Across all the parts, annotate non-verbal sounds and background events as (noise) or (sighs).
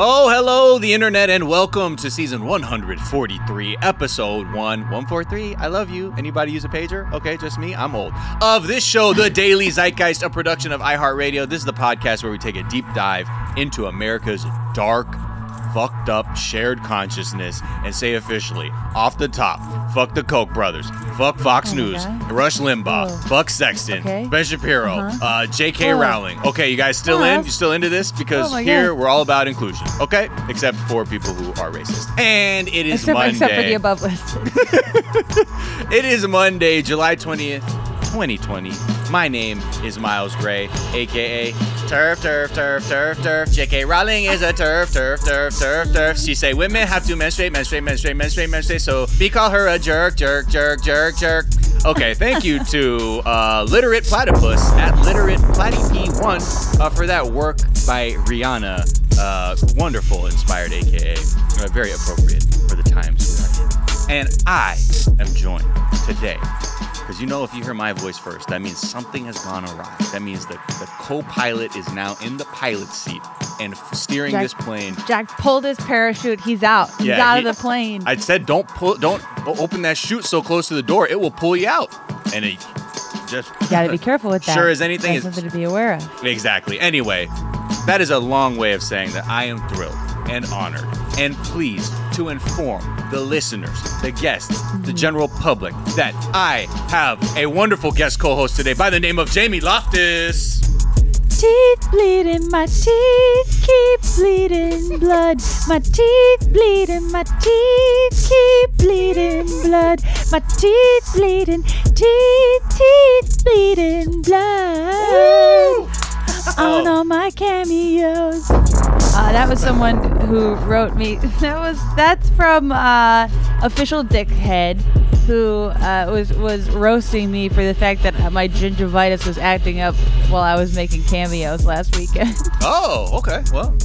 Oh, hello, the internet, and welcome to season 143, episode 1. 143. I love you. Anybody use a pager? Okay, just me. I'm old. Of this show, The Daily Zeitgeist, a production of iHeartRadio. This is the podcast where we take a deep dive into America's dark, fucked up shared consciousness and say officially, off the top, fuck the Koch brothers, fuck Fox Oh News. Rush Limbaugh, Whoa. fuck Sexton, Okay. Ben Shapiro, Uh-huh. uh, J.K. Whoa. Rowling. Okay, you guys still in? Uh-huh. You still into this? Because Oh here God. we're all about inclusion, okay? Except for people who are racist. And it is Except, Monday. except for the above listed. (laughs) It is Monday, July 20th, 2020. My name is Miles Gray, aka Turf, Turf, Turf, Turf, Turf. J.K. Rowling is a turf, turf, turf, turf, turf. She say women have to menstruate, menstruate, menstruate, menstruate, menstruate. So we call her a jerk, jerk, jerk, jerk, jerk. Okay, thank you to uh, Literate Platypus at Literate Platyp1 uh, for that work by Rihanna. Uh, wonderful, inspired, aka uh, very appropriate for the times we are in. And I am joined today because you know, if you hear my voice first, that means something has gone awry. That means that the co pilot is now in the pilot seat and f- steering Jack- this plane. Jack pulled his parachute. He's out. He's Yeah, out he- of the plane. I said, don't pull, don't open that chute so close to the door. It will pull you out. And it just. you gotta be careful with (laughs) that. Sure as anything That's is- something to be aware of. Exactly. Anyway, that is a long way of saying that I am thrilled and honored and pleased to inform the listeners, the guests, the general public that I have a wonderful guest co host today by the name of Jamie Loftus. Teeth bleeding, my teeth keep bleeding blood. My teeth bleeding, my teeth keep bleeding blood. My teeth bleeding, teeth, teeth bleeding blood. On (laughs) all my cameos. Uh, that was someone who wrote me. (laughs) That was that's from uh, official dickhead who uh, was was roasting me for the fact that my gingivitis was acting up while I was making cameos last weekend. (laughs) Oh, okay. Well,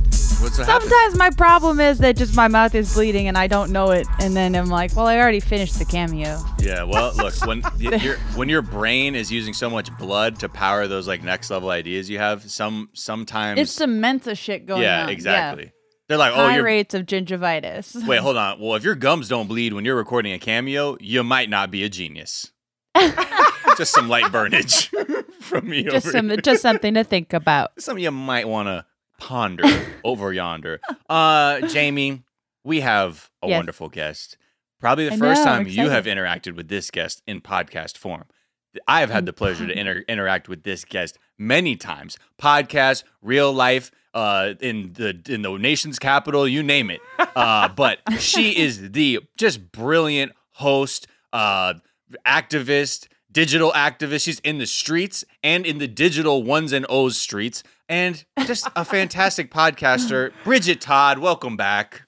what's? Sometimes my problem is that just my mouth is bleeding and I don't know it, and then I'm like, well, I already finished the cameo. Yeah, well, (laughs) look, when your when your brain is using so much blood to power those like next level ideas you have, some sometimes It's Mensa shit going on. yeah, on. exactly. They're like, oh, High you're rates of gingivitis. (laughs) Wait, hold on. Well, if your gums don't bleed when you're recording a cameo, you might not be a genius. (laughs) just some light burnage from me just over some, here. just something to think about. Some you might want to ponder over yonder. (laughs) Uh, Jamie, we have a Yes. wonderful guest. Probably the I first know, time you have interacted with this guest in podcast form. I have had the pleasure to inter- interact with this guest many times. Podcast, real life, uh, in the in the nation's capital, you name it. Uh, (laughs) but she is the just brilliant host, uh, activist, digital activist. She's in the streets and in the digital ones and O's streets, and just a fantastic podcaster. Bridget Todd, welcome back.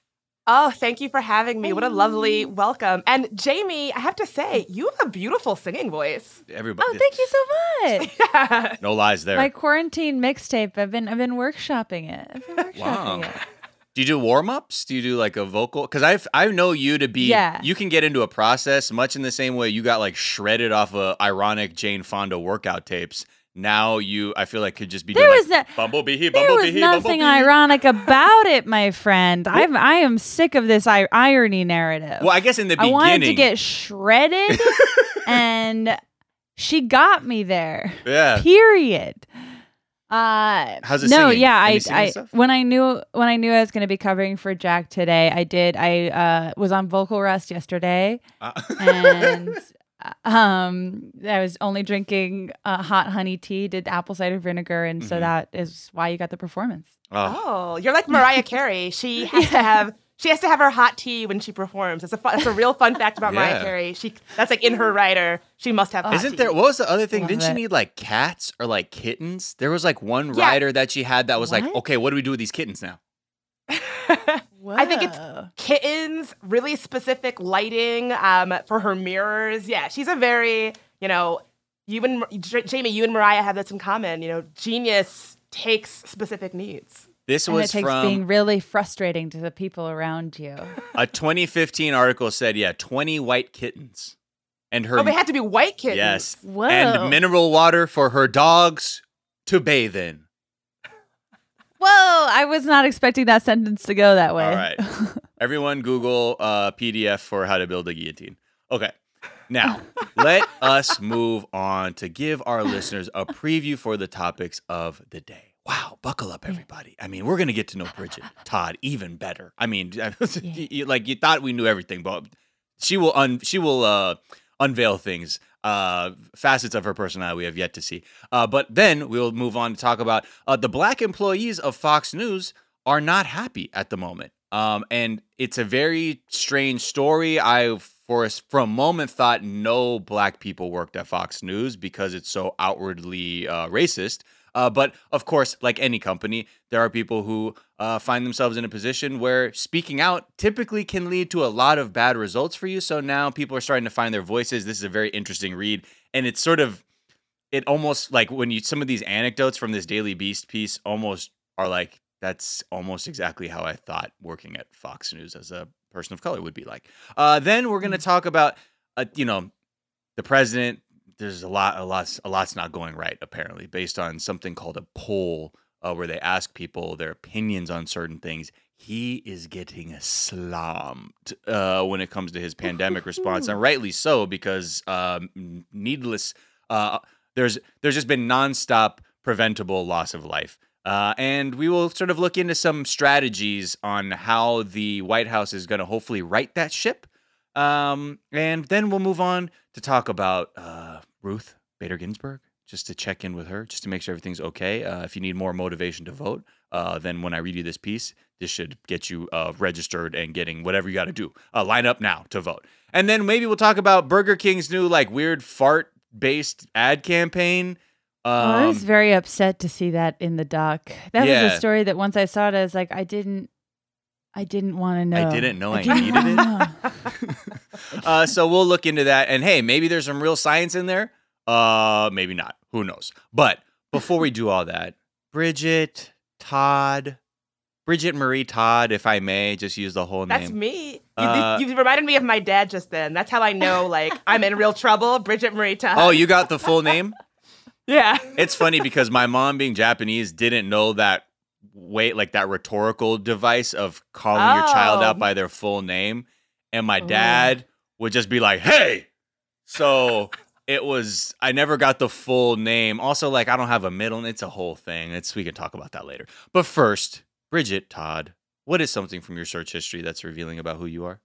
Oh, thank you for having me. What a lovely welcome. And Jamie, I have to say, you have a beautiful singing voice. Everybody, Oh, thank you so much. (laughs) no lies there. My quarantine mixtape. I've been I've been workshopping it. I've been workshopping Wow. it. Do you do warm ups? Do you do like a vocal? Because I I know you to be. Yeah. You can get into a process much in the same way you got like shredded off of ironic Jane Fonda workout tapes. Now you, I feel like could just be There doing was like, no- bumblebee, There bumblebee, was nothing bumblebee. ironic (laughs) about it, my friend. I'm I am sick of this I- irony narrative. Well, I guess in the beginning, I wanted to get shredded, (laughs) and she got me there. yeah. Period. Uh, How's it no, singing? yeah, I, I stuff? when I knew when I knew I was going to be covering for Jack today, I did. I uh, was on vocal rest yesterday, Uh, (laughs) and um, I was only drinking uh, hot honey tea. Did apple cider vinegar, and so Mhm. that is why you got the performance. oh, Oh, you're like Mariah Carey. She (laughs) has to have she has to have her hot tea when she performs. It's a fun, that's a real fun fact about Yeah. Mariah Carey. She that's like in her writer. She must have hot Isn't tea. there? What was the other thing? Love Didn't she need like cats or like kittens? There was like one Yeah. rider that she had that was like, okay, what do we do with these kittens now? (laughs) I think it's kittens, really specific lighting um, for her mirrors. Yeah, she's a very, you know, you and J- Jamie, you and Mariah have this in common. You know, genius takes specific needs. This and it was takes from being really frustrating to the people around you. a 2015 article said, yeah, 20 white kittens, and her Oh, they had to be white kittens. yes, Whoa. and mineral water for her dogs to bathe in. Whoa, I was not expecting that sentence to go that way. All right. (laughs) Everyone Google uh, PDF for how to build a guillotine. Okay. Now, (laughs) let us move on to give our listeners a preview for the topics of the day. Wow, buckle up, everybody. I mean, we're going to get to know Bridget Todd even better. I mean, (laughs) you- like you thought we knew everything, but she will un- she will uh, unveil things, uh, facets of her personality we have yet to see. Uh, but then we'll move on to talk about uh, the black employees of Fox News are not happy at the moment. Um, and it's a very strange story. I, for a, for a moment, thought no black people worked at Fox News because it's so outwardly uh, racist. Uh, but of course, like any company, there are people who uh, find themselves in a position where speaking out typically can lead to a lot of bad results for you. So now people are starting to find their voices. This is a very interesting read, and it's sort of it almost like when you some of these anecdotes from this Daily Beast piece almost are like that's almost exactly how I thought working at Fox News as a person of color would be like. Uh, then we're gonna talk about uh, you know the president. There's a lot, a lot, a lot's not going right apparently, based on something called a poll uh, where they ask people their opinions on certain things. He is getting slammed uh, when it comes to his pandemic response, and (laughs) rightly so because um, needless. Uh, there's there's just been nonstop preventable loss of life. Uh, and we will sort of look into some strategies on how the White House is going to hopefully right that ship. Um, and then we'll move on to talk about uh, Ruth Bader Ginsburg, just to check in with her, just to make sure everything's okay. Uh, if you need more motivation to vote, uh, then when I read you this piece, this should get you uh, registered and getting whatever you got to do. Uh, line up now to vote. And then maybe we'll talk about Burger King's new like weird fart based ad campaign. Oh, I was Um, very upset to see that in the doc. That was a story that once I saw it, I was like, I didn't, I didn't want to know. I didn't know I didn't needed it. (laughs) (laughs) uh, so we'll look into that. And hey, maybe there's some real science in there. Uh, maybe not. Who knows? But before we do all that, Bridget Todd, Bridget Marie Todd, if I may, just use the whole That's name. That's me. You, Uh, you reminded me of my dad just then. That's how I know, like, I'm in real trouble. Bridget Marie Todd. Oh, you got the full name? (laughs) yeah. It's funny because my mom, being Japanese, didn't know that wait like that rhetorical device of calling your child out Oh. by their full name, and my Ooh. dad would just be like, "Hey," so it was. I never got the full name. Also, like I don't have a middle. It's a whole thing. It's we can talk about that later. But first, Bridget Todd, what is something from your search history that's revealing about who you are?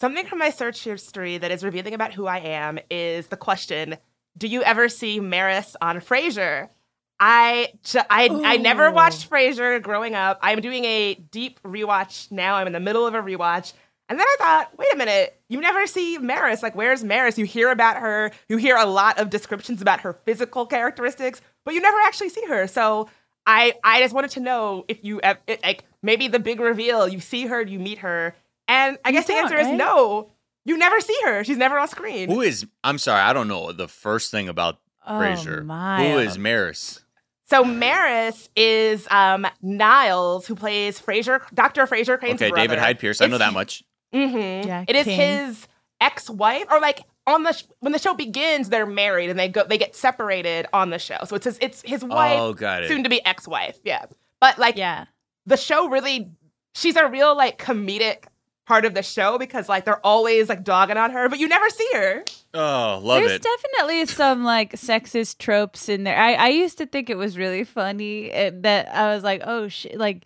Something from my search history that is revealing about who I am is the question Do you ever see Maris on Frasier? I, ju- I, I never watched Frasier growing up. I'm doing a deep rewatch now. I'm in the middle of a rewatch. And then I thought, wait a minute, you never see Maris. Like, where's Maris? You hear about her, you hear a lot of descriptions about her physical characteristics, but you never actually see her. So I, I just wanted to know if you, ev- it, like, maybe the big reveal, you see her, you meet her. And I You guess the don't, answer is no. You never see her. She's never on screen. Who is? I'm sorry, I don't know the first thing about Oh, Frasier. my. Who is Maris? So Maris is um, Niles, who plays Frasier, Dr. Frasier Crane's Okay, brother. David Hyde Pierce. I know that much. Mhm. Yeah, It is King. his ex-wife, or like on the sh- when the show begins, they're married and they go they get separated on the show. So it's his it's his wife, Oh, got it. soon to be ex-wife. Yeah, but like Yeah. the show really, she's a real like comedic part of the show because like they're always like dogging on her, but you never see her. Oh, love There's it. There's definitely some like sexist tropes in there. I, I used to think it was really funny uh, that I was like, oh, sh- like M-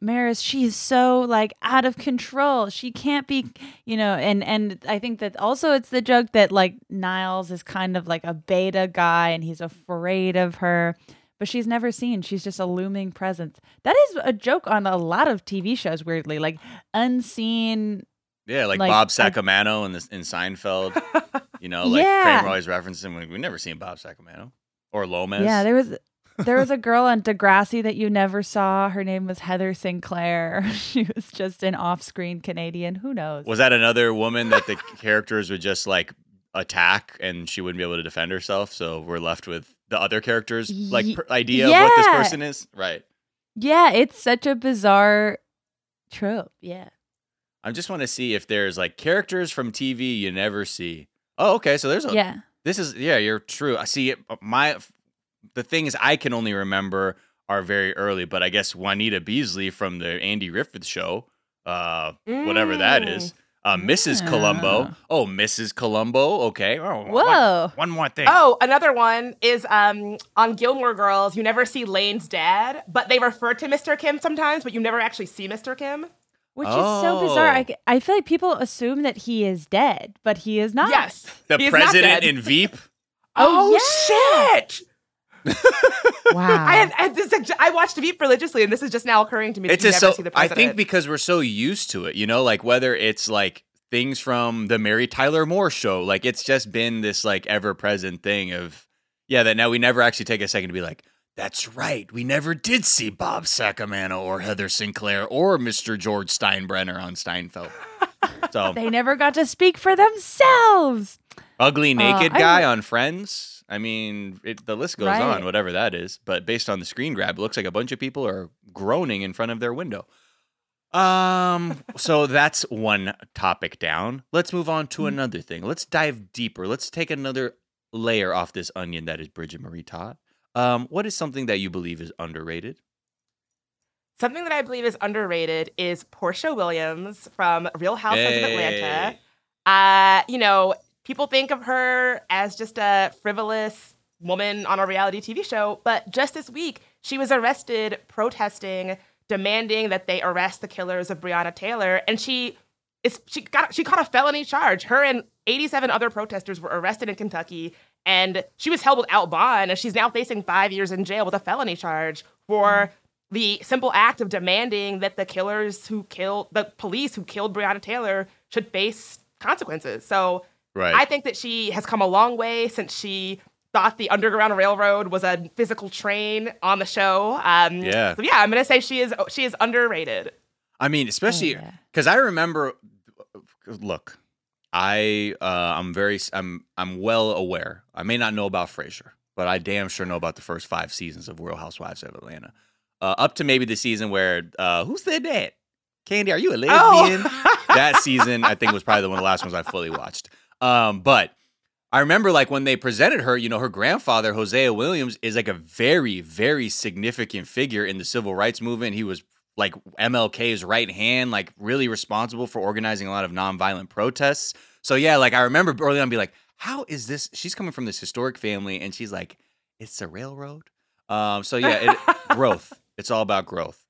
Maris, she's so like out of control. She can't be, you know. And and I think that also it's the joke that like Niles is kind of like a beta guy and he's afraid of her, but she's never seen. She's just a looming presence. That is a joke on a lot of TV shows. Weirdly, like unseen yeah, like, like, Bob I- Sacamano in this in Seinfeld. (laughs) you know, like Yeah. Kramer always references him. We've never seen Bob Sacamano or Lomez. Yeah, there was there was a girl on Degrassi that you never saw. Her name was Heather Sinclair. (laughs) She was just an off-screen Canadian. Who knows? Was that another woman that the (laughs) characters would just like attack and she wouldn't be able to defend herself? So we're left with the other characters like per- idea of what this person is. Right. yeah, it's such a bizarre trope. Yeah. I just want to see if there's like characters from TV you never see. Oh, okay. So there's a Yeah. This is yeah, you're true. I see it. My the things I can only remember are very early. But I guess Juanita Beasley from the Andy Griffith show, uh, whatever that Mm. uh, Mrs. Yeah. Columbo. Oh, Mrs. Columbo. Okay. Oh, one- Whoa. one more thing. Oh, another one is um, on Gilmore Girls. You never see Lane's dad, but they refer to Mr. Kim sometimes, but you never actually see Mr. Kim. Which is so bizarre. Oh. I, I feel like people assume that he is dead, but he is not. Yes, the he president in Veep. (laughs) Oh, shit! Wow. I had, I, had this, I watched Veep religiously, and this is just now occurring to me. it's that you just never so see the I think because we're so used to it, you know, like whether it's like things from the Mary Tyler Moore show, like it's just been this like ever present thing of yeah, that now we never actually take a second to be like, that's right, we never did see Bob Sacamano or Heather Sinclair or Mr. George Steinbrenner on Steinfeld. (laughs) So they never got to speak for themselves. ugly uh, naked I- guy on Friends. I mean, it, the list goes Right. on, whatever that is. But based on the screen grab, it looks like a bunch of people are groaning in front of their window. Um, (laughs) so that's one topic down. Let's move on to another thing. Let's dive deeper. Let's take another layer off this onion that is Bridget Marie Todd. Um, what is something that you believe is underrated? Something that I believe is underrated is Porsha Williams from Real Housewives of Atlanta. Uh, you know, people think of her as just a frivolous woman on a reality TV show, but just this week she was arrested protesting, demanding that they arrest the killers of Breonna Taylor, and she is she got she caught a felony charge. Her and 87 other protesters were arrested in Kentucky, and she was held without bond, and she's now facing five years in jail with a felony charge for mm. the simple act of demanding that the killers who killed the police who killed Breonna Taylor should face consequences. So Right. I think that she has come a long way since she thought the Underground Railroad was a physical train on the show. Um, Yeah. So yeah, I'm gonna say she is she is underrated. I mean, especially yeah. because I remember. Look, I uh, I'm very I'm I'm well aware. I may not know about Frasier, but I damn sure know about the first five seasons of Real Housewives of Atlanta. Uh, up to maybe the season where uh, who said that? Candy, are you a lesbian? that season, I think, was probably the one of the last ones I fully watched. Um, but I remember like when they presented her, you know, her grandfather, Hosea Williams, is like a very, very significant figure in the civil rights movement. He was like MLK's right hand, like really responsible for organizing a lot of nonviolent protests. So yeah, like I remember early on be like, how is this? She's coming from this historic family, and she's like, it's a railroad. Um, so yeah, it, (laughs) growth. It's all about growth.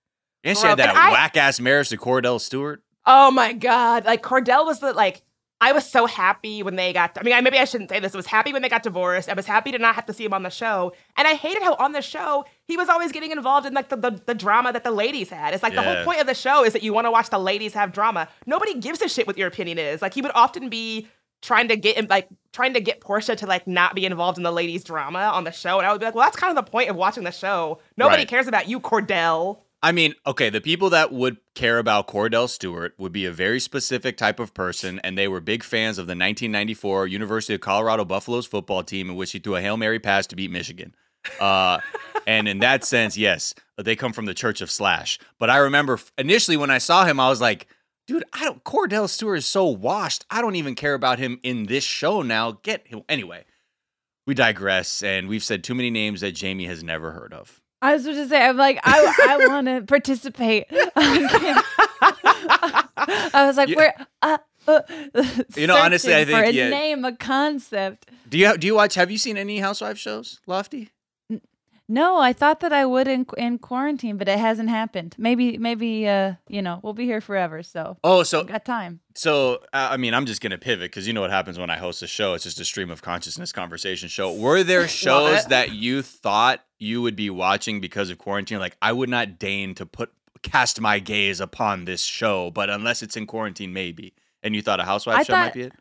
And she had that whack ass marriage to Kordell Stewart. Oh my god! Like Kordell was the like. I was so happy when they got. I mean, I, maybe I shouldn't say this. I was happy when they got divorced. I was happy to not have to see him on the show, and I hated how on the show he was always getting involved in like the, the, the drama that the ladies had. It's like the whole point of the show is that you want to watch the ladies have drama. Nobody gives a shit what your opinion is. Like he would often be trying to get like trying to get Porsha to like not be involved in the ladies drama on the show, and I would be like, well, that's kind of the point of watching the show. Nobody Right. cares about you, Kordell. I mean, okay, the people that would care about Kordell Stewart would be a very specific type of person, and they were big fans of the 1994 University of Colorado Buffaloes football team, in which he threw a Hail Mary pass to beat Michigan. Uh, (laughs) and in that sense, yes, they come from the Church of Slash. But I remember initially when I saw him, I was like, dude, I don't, Kordell Stewart is so washed. I don't even care about him in this show now. Get him. Anyway, we digress, and we've said too many names that Jamie has never heard of. I was to say, I'm like, I, I (laughs) want to participate. (laughs) I was like, Yeah. where? Uh, uh, You know, honestly, I searching for think, a yeah. name, a concept. Do you do you watch? Have you seen any Housewives shows, Lofty? No, I thought that I would in in quarantine, but it hasn't happened. Maybe, maybe, uh, you know, we'll be here forever, so Oh, so I've got time. so I mean, I'm just gonna pivot because you know what happens when I host a show. It's just a stream of consciousness conversation show. Were there (laughs) shows that you thought you would be watching because of quarantine? Like, I would not deign to put cast my gaze upon this show, but unless it's in quarantine, maybe. And you thought a Housewife I show might be it?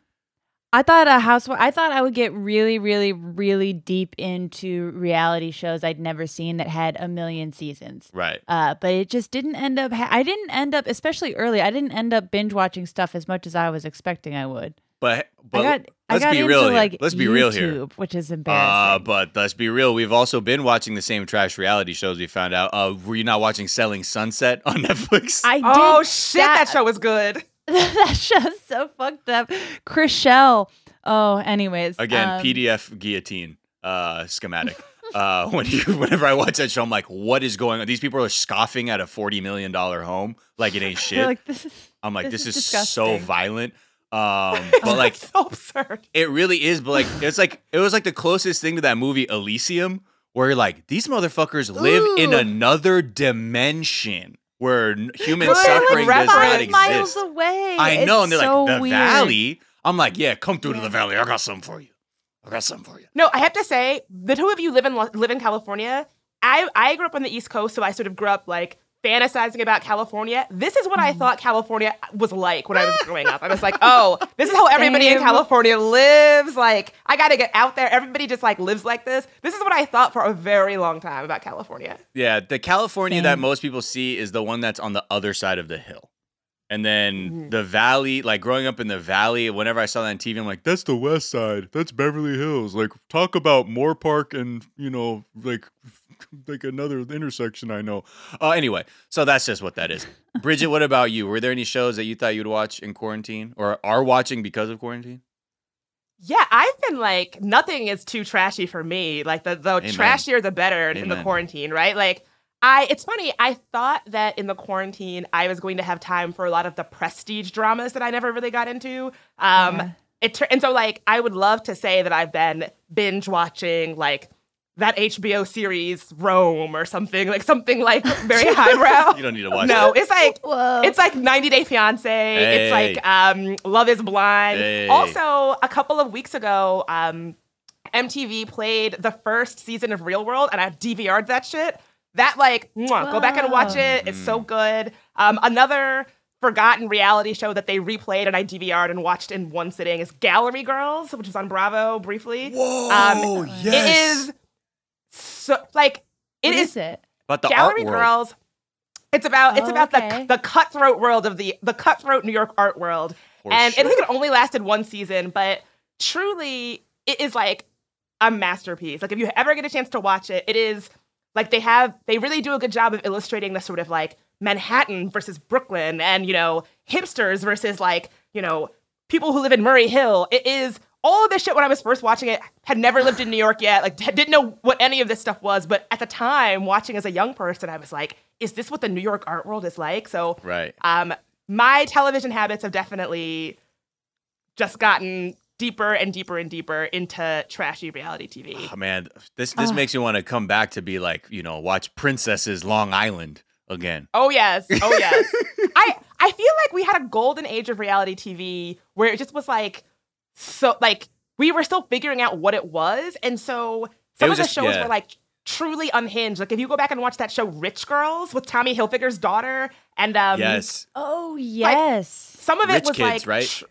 I thought a housewife. I thought I would get really, really, really deep into reality shows I'd never seen that had a million seasons. Right. Uh, but it just didn't end up. Ha- I didn't end up, especially early. I didn't end up binge watching stuff as much as I was expecting I would. But but I got, I let's got be into real here. like Let's be YouTube, real here. which is Uh, embarrassing. but let's be real. We've also been watching the same trash reality shows. We found out. Uh, were you not watching Selling Sunset on (laughs) Netflix? I did. Oh shit, that, show was good. (laughs) that show's so fucked up. Chrishell. Oh, anyways. Again, um, PDF guillotine uh, schematic. Uh, (laughs) when you, whenever I watch that show, I'm like, what is going on? These people are scoffing at a forty million dollar home like it ain't (laughs) shit. Like, this is. I'm like, this this, is is, so violent. Um, but like, so absurd. it really is. But like, it's like it was like the closest thing to that movie Elysium, where you're like, these motherfuckers live in another dimension where human they're, like, suffering does not exist. miles away. I know, and they're so like the weird. valley. I'm like, yeah, come through to the valley. I got something for you. I got something for you. No, I have to say, the two of you live in live in California. I I grew up on the East Coast, so I sort of grew up like fantasizing about California. This is what I Mm. thought California was like when I was growing up. I was like, (laughs) oh, this is how everybody in California lives. Like, I got to get out there. Everybody just like lives like this. This is what I thought for a very long time about California. Yeah, the California that most people see is the one that's on the other side of the hill. And then Mhm. the valley, like growing up in the valley, whenever I saw that on TV, I'm like, that's the west side. That's Beverly Hills. Like, talk about Moorpark and, you know, like (laughs) like another intersection I know. Uh, anyway, so that's just what that is. Bridget, what about you? Were there any shows that you thought you'd watch in quarantine or are watching because of quarantine? Yeah, I've been like, nothing is too trashy for me. Like the the Amen. trashier the better in the quarantine, right? Like I it's funny, I thought that in the quarantine I was going to have time for a lot of the prestige dramas that I never really got into. Um Yeah. it and so like I would love to say that I've been binge watching like that HBO series Rome or something, like something like very (laughs) highbrow. You don't need to watch no, that. it's like Whoa. it's like 90 Day Fiance. It's like um, Love Is Blind. Hey. Also, a couple of weeks ago, um, MTV played the first season of Real World, and I DVR'd that shit. That like, mwah, go back and watch it. It's so good. Um, another forgotten reality show that they replayed and I DVR'd and watched in one sitting is Gallery Girls, which is on Bravo briefly. Whoa, Um, It is so like it What is is it? But the Gallery art world. Girls. It's about it's Oh, about okay. the the cutthroat world of the the cutthroat New York art world, For and sure. I think it only lasted one season, but truly it is like a masterpiece. Like if you ever get a chance to watch it, it is like they have they really do a good job of illustrating the sort of like Manhattan versus Brooklyn, and you know hipsters versus like you know people who live in Murray Hill. It is all of this shit when I was first watching it, had never lived in New York yet, like didn't know what any of this stuff was. But at the time, watching as a young person, I was like, is this what the New York art world is like? So Right. um, my television habits have definitely just gotten deeper and deeper and deeper into trashy reality TV. Oh, man, this this Ugh. makes me want to come back to be like, you know, watch Princesses Long Island again. Oh yes, oh yes. (laughs) I I feel like we had a golden age of reality TV where it just was like so like we were still figuring out what it was, and so some of the just- shows yeah. were like truly unhinged. Like if you go back and watch that show Rich Girls with Tommy Hilfiger's daughter, and um, yes. Oh yes. some of it Rich was Kids, like right? tr-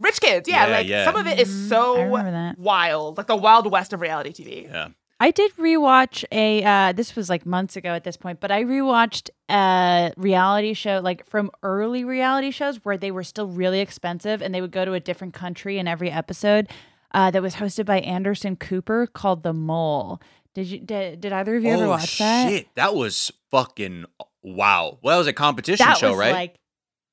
Rich Kids, yeah, Yeah, like yeah. some of it is Mhm. So wild, like the wild west of reality TV. Yeah. I did rewatch a. Uh, this was like months ago at this point, but I rewatched a reality show, like from early reality shows where they were still really expensive, and they would go to a different country in every episode. Uh, that was hosted by Anderson Cooper, called The Mole. Did you? Did, did either of you ever oh watch that? shit, that was fucking wow. Well, that was a competition that show, was right? like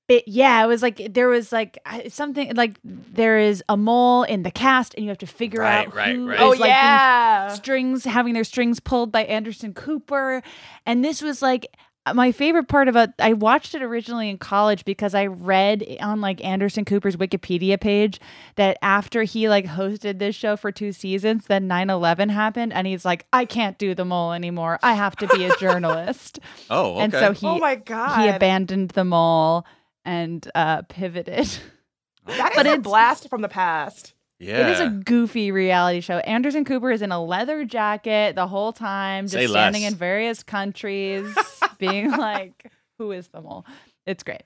it, yeah it was like there was like something like there is a mole in the cast and you have to figure Right, out right, who right. Oh like, yeah, strings having their strings pulled by Anderson Cooper. And this was like my favorite part about I watched it originally in college because I read on like Anderson Cooper's Wikipedia page that after he like hosted this show for two seasons then 9/11 happened and he's like I can't do the mole anymore. I have to be a (laughs) journalist. Oh, okay. and so he oh my god, he abandoned the mole and uh pivoted. (laughs) that is but a it's- blast from the past. yeah. It is a goofy reality show. Anderson Cooper is in a leather jacket the whole time, just Say standing less. in various countries, (laughs) being like, "Who is the mole?" It's great.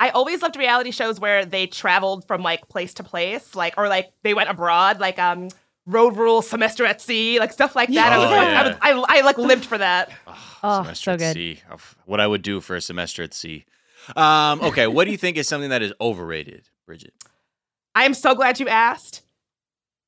I always loved reality shows where they traveled from like place to place, like or like they went abroad, like um Road Rule, Semester at Sea, like stuff like that. I was Oh, like, yeah. I, was, I, I like lived for that. Oh, semester so at good. sea. What I would do for a semester at sea. Um, okay, what do you think is something that is overrated, Bridget? I am so glad you asked.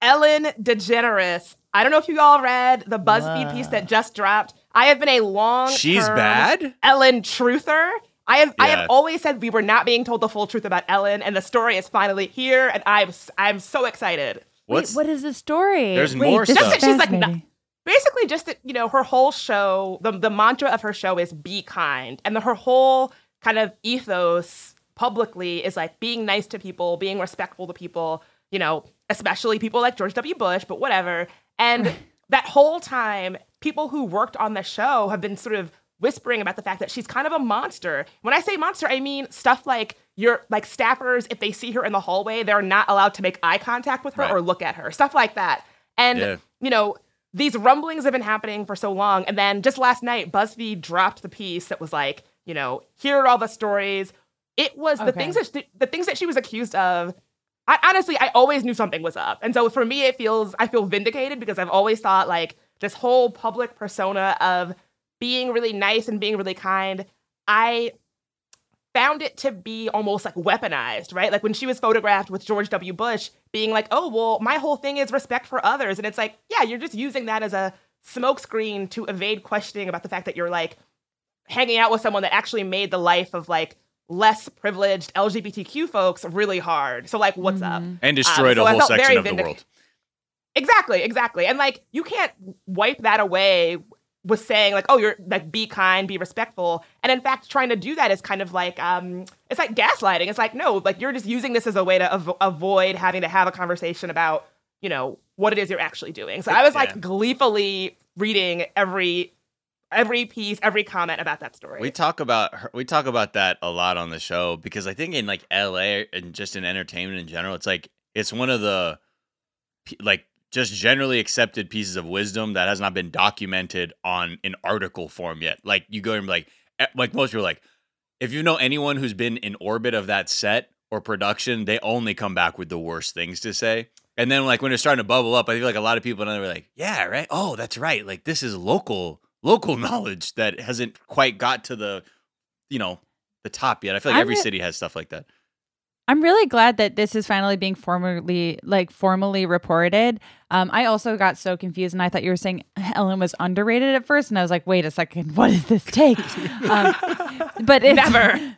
Ellen DeGeneres. I don't know if you all read the BuzzFeed piece that just dropped. I have been a long She's bad. Ellen truther. I have I have always said we were not being told the full truth about Ellen, and the story is finally here, and I'm s- I'm so excited. What's Wait, what is the story? There's Wait, more this stuff. is She's like, no- fascinating. basically just that you know her whole show the, the mantra of her show is be kind and the, her whole kind of ethos publicly is like being nice to people being respectful to people you know especially people like george w bush but whatever and (laughs) that whole time people who worked on the show have been sort of whispering about the fact that she's kind of a monster when i say monster i mean stuff like your like staffers if they see her in the hallway they're not allowed to make eye contact with her Right. or look at her stuff like that and Yeah. you know these rumblings have been happening for so long. And then just last night, BuzzFeed dropped the piece that was like, you know, here are all the stories. It was the Okay. things that she, the things that she was accused of. I honestly, I always knew something was up, and so for me, it feels I feel vindicated because I've always thought like this whole public persona of being really nice and being really kind. I found it to be almost like weaponized, right? Like when she was photographed with George W. Bush being like, oh, well, my whole thing is respect for others. And it's like, yeah, you're just using that as a smokescreen to evade questioning about the fact that you're like hanging out with someone that actually made the life of like less privileged LGBTQ folks really hard. So, like, what's up? And destroyed Um, so a I whole felt section very of the world. Exactly, exactly. And like you can't wipe that away with saying like, oh, you're like be kind, be respectful. And in fact, trying to do that is kind of like um it's like gaslighting. It's like, no, like you're just using this as a way to av- avoid having to have a conversation about, you know, what it is you're actually doing. So I was like Yeah. gleefully reading every every piece, every comment about that story. We talk about her, we talk about that a lot on the show because I think in like LA and just in entertainment in general, it's like it's one of the like just generally accepted pieces of wisdom that has not been documented on an article form yet. Like you go and like like most people like if you know anyone who's been in orbit of that set or production, they only come back with the worst things to say. And then like when it's starting to bubble up, I feel like a lot of people now were like, yeah, right. Oh, that's right. Like this is local local (laughs) knowledge that hasn't quite got to the you know the top yet. I feel like I'm every re- city has stuff like that. I'm really glad that this is finally being formally like formally reported. Um, I also got so confused, and I thought you were saying (laughs) Ellen was underrated at first, and I was like, wait a second, what does this take? (laughs) um, but it's, Never.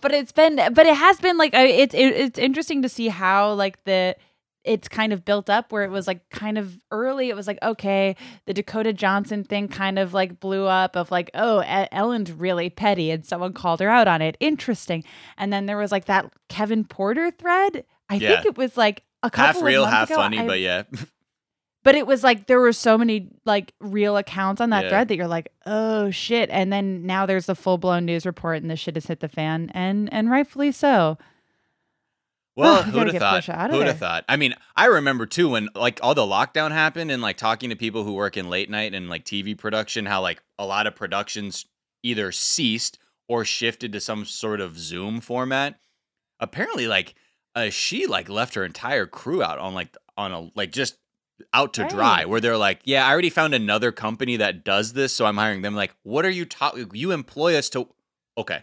but it's been, but it has been like it's it, it's interesting to see how like the it's kind of built up where it was like kind of early it was like okay the dakota johnson thing kind of like blew up of like oh ellen's really petty and someone called her out on it interesting and then there was like that kevin porter thread i Yeah. think it was like a couple Half real, of months half ago, funny, I- but yeah. (laughs) but it was like there were so many like real accounts on that Yeah. thread that you're like oh shit and then now there's a full-blown news report and the shit has hit the fan and and rightfully so Well, (laughs) Ugh, who'd have thought? Porsha out of Who'd have thought? I mean, I remember too when like all the lockdown happened and like talking to people who work in late night and like TV production, how like a lot of productions either ceased or shifted to some sort of Zoom format. Apparently, like uh, she like left her entire crew out on like on a like just out to dry where they're like yeah i already found another company that does this so i'm hiring them like what are you talking you employ us to okay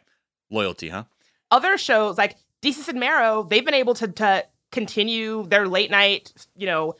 loyalty huh other shows like Desus and Mero, they've been able to, to continue their late night, you know,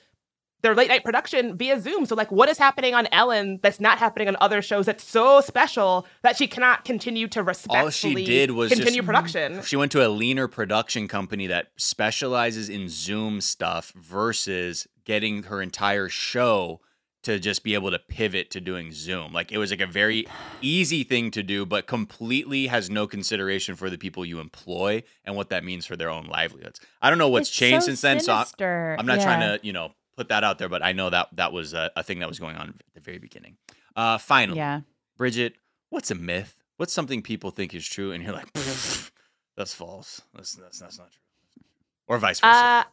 their late night production via Zoom. So, like, what is happening on Ellen that's not happening on other shows that's so special that she cannot continue to respectfully all she did was continue just, production? She went to a leaner production company that specializes in Zoom stuff versus getting her entire show to just be able to pivot to doing Zoom. Like it was like a very easy thing to do, but completely has no consideration for the people you employ and what that means for their own livelihoods. I don't know what's It's changed so since then, so I'm, not Yeah. trying to, you know, put that out there, but I know that that was a, a thing that was going on at the very beginning. Uh, finally, yeah Bridget, what's a myth? What's something people think is true, and you're like, (laughs) that's false. That's that's that's not true, or vice versa. Uh,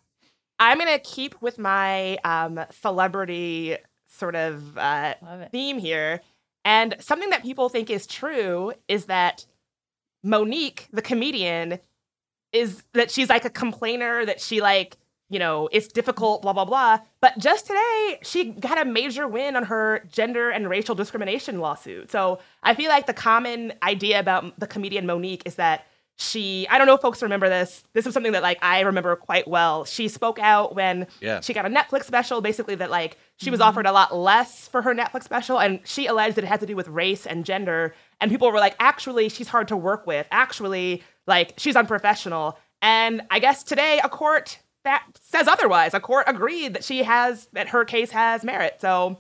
I'm going to keep with my um, celebrity sort of uh, theme here. And something that people think is true is that Mo'Nique, the comedian, is that she's like a complainer, that she like, you know, it's difficult, blah, blah, blah. But just today, she got a major win on her gender and racial discrimination lawsuit. So I feel like the common idea about the comedian Mo'Nique is that she, I don't know if folks remember this. This is something that like I remember quite well. She spoke out when Yeah. she got a Netflix special, basically that like she was mm-hmm. offered a lot less for her Netflix special, and she alleged that it had to do with race and gender. And people were like, actually, she's hard to work with. Actually, like she's unprofessional. And I guess today a court that says otherwise. A court agreed that she has that her case has merit. So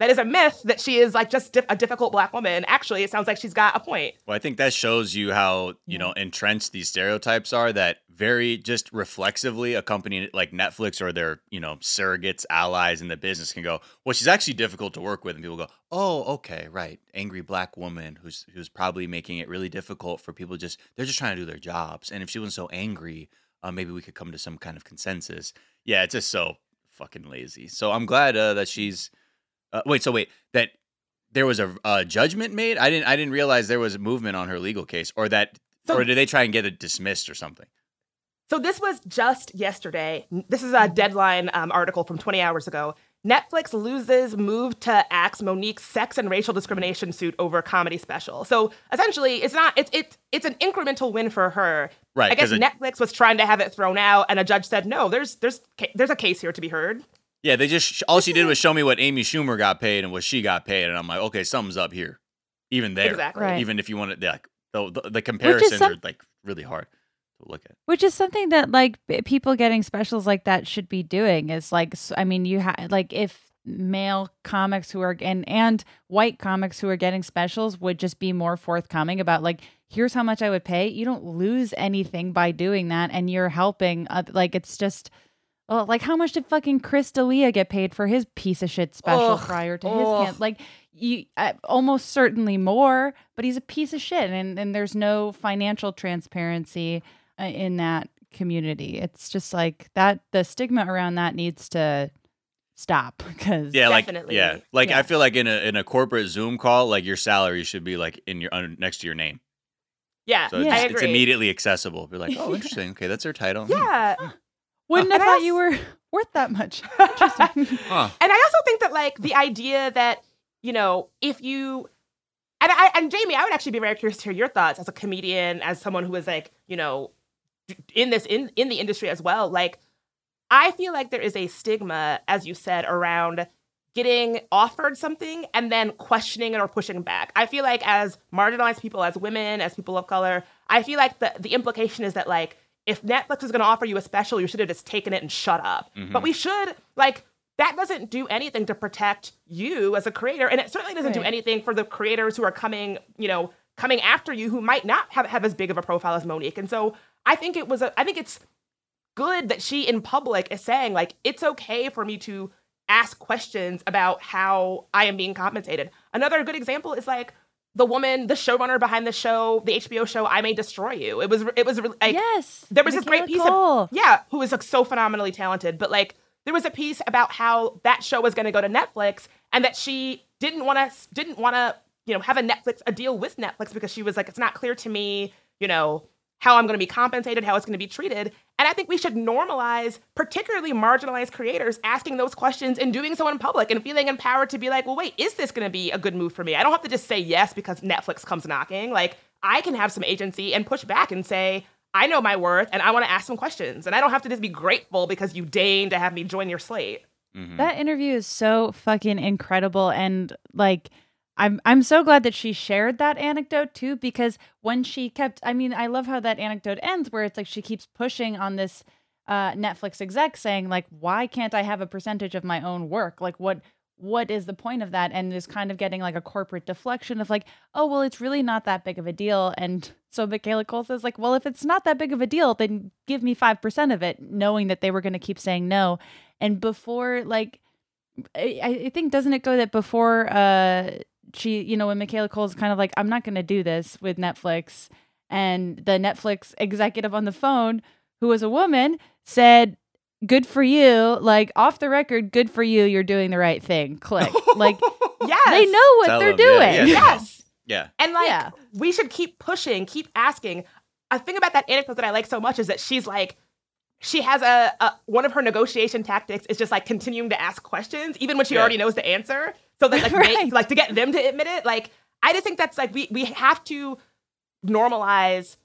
that is a myth that she is like just di- a difficult black woman. Actually, it sounds like she's got a point. Well, I think that shows you how, you know, entrenched these stereotypes are that very just reflexively a company like Netflix or their, you know, surrogates, allies in the business can go, well, she's actually difficult to work with. And people go, oh, okay, right. Angry black woman who's who's probably making it really difficult for people just, they're just trying to do their jobs. And if she wasn't so angry, uh, maybe we could come to some kind of consensus. Yeah, it's just so fucking lazy. So I'm glad uh, that she's, uh, wait, so wait, that there was a, a judgment made. I didn't. I didn't realize there was a movement on her legal case, or that, So- or did they try and get it dismissed or something? So this was just yesterday. This is a deadline um, article from 20 hours ago. Netflix loses move to axe Mo'Nique's sex and racial discrimination suit over comedy special. So essentially, it's not it's it's it's an incremental win for her. Right, I guess 'cause it- Netflix was trying to have it thrown out, and a judge said no. There's there's there's a case here to be heard. Yeah, they just all she did was show me what Amy Schumer got paid and what she got paid, and I'm like, okay, something's up here. Even there, Exactly. Right. even if you want to, like, the, the, the comparisons some- are like really hard to look at. Which is something that like people getting specials like that should be doing. Is like, I mean, you have like if male comics who are and and white comics who are getting specials would just be more forthcoming about like, here's how much I would pay. You don't lose anything by doing that, and you're helping. Uh, like, it's just. Well, like how much did fucking Chris D'Elia get paid for his piece of shit special Ugh, prior to his ugh. camp? Like, you uh, almost certainly more, but he's a piece of shit, and and there's no financial transparency uh, in that community. It's just like that. The stigma around that needs to stop because Yeah, Definitely. like yeah, like Yeah. I feel like in a in a corporate Zoom call, like your salary should be like in your under, next to your name, Yeah, so it's, Yeah. I just- agree. it's immediately accessible. You're like, oh, interesting. Okay, that's their title. Hmm. Yeah, wouldn't have And I thought you were (laughs) worth that much. (laughs) Interesting. Huh. And I also think that like the idea that you know if you and I and Jamie, I would actually be very curious to hear your thoughts as a comedian, as someone who is like you know in this in in the industry as well. Like I feel like there is a stigma, as you said, around getting offered something and then questioning it or pushing back. I feel like as marginalized people, as women, as people of color, I feel like the the implication is that like if Netflix is going to offer you a special, you should have just taken it and shut up. But mm-hmm. we should like that doesn't do anything to protect you as a creator, and it certainly doesn't do anything for the creators who are coming, you know, coming after you who might not have, have as big of a profile as Mo'Nique. And so I think it was a I think it's good that she in public is saying like it's okay for me to ask questions about how I am being compensated. Another good example is like the woman, the showrunner behind the show, the HBO show I May Destroy You. It was it was like yes, there was this great piece Coel. of yeah, who is like so phenomenally talented, but like there was a piece about how that show was going to go to Netflix and that she didn't want to didn't want to you know have a Netflix a deal with Netflix because she was like it's not clear to me you know how I'm going to be compensated, how it's going to be treated. And I think we should normalize, particularly marginalized creators, asking those questions and doing so in public and feeling empowered to be like, well, wait, is this going to be a good move for me? I don't have to just say yes because Netflix comes knocking. Like, I can have some agency and push back and say, I know my worth and I want to ask some questions. And I don't have to just be grateful because you deign to have me join your slate. Mhm. That interview is so fucking incredible and like I'm I'm so glad that she shared that anecdote too because when she kept I mean I love how that anecdote ends where it's like she keeps pushing on this uh Netflix exec saying like why can't I have a percentage of my own work? Like what what is the point of that? And is kind of getting like a corporate deflection of like oh well it's really not that big of a deal. And so Michaela Coel says like well if it's not that big of a deal then give me 5% of it knowing that they were going to keep saying no. And before like I, I think doesn't it go that before uh she you know when Michaela Coel's kind of like I'm not going to do this with Netflix and the Netflix executive on the phone who was a woman said good for you like off the record good for you you're doing the right thing click like (laughs) Yes. they know what Tell they're them, yeah, doing yeah. Yes. Yeah. And like, Yeah. we should keep pushing, keep asking. A thing about that anecdote that I like so much is that she's like, she has a, a one of her negotiation tactics is just like continuing to ask questions, even when she Yeah. already knows the answer. So that like, (laughs) Right. they, like to get them to admit it. Like, I just think that's like we we have to normalize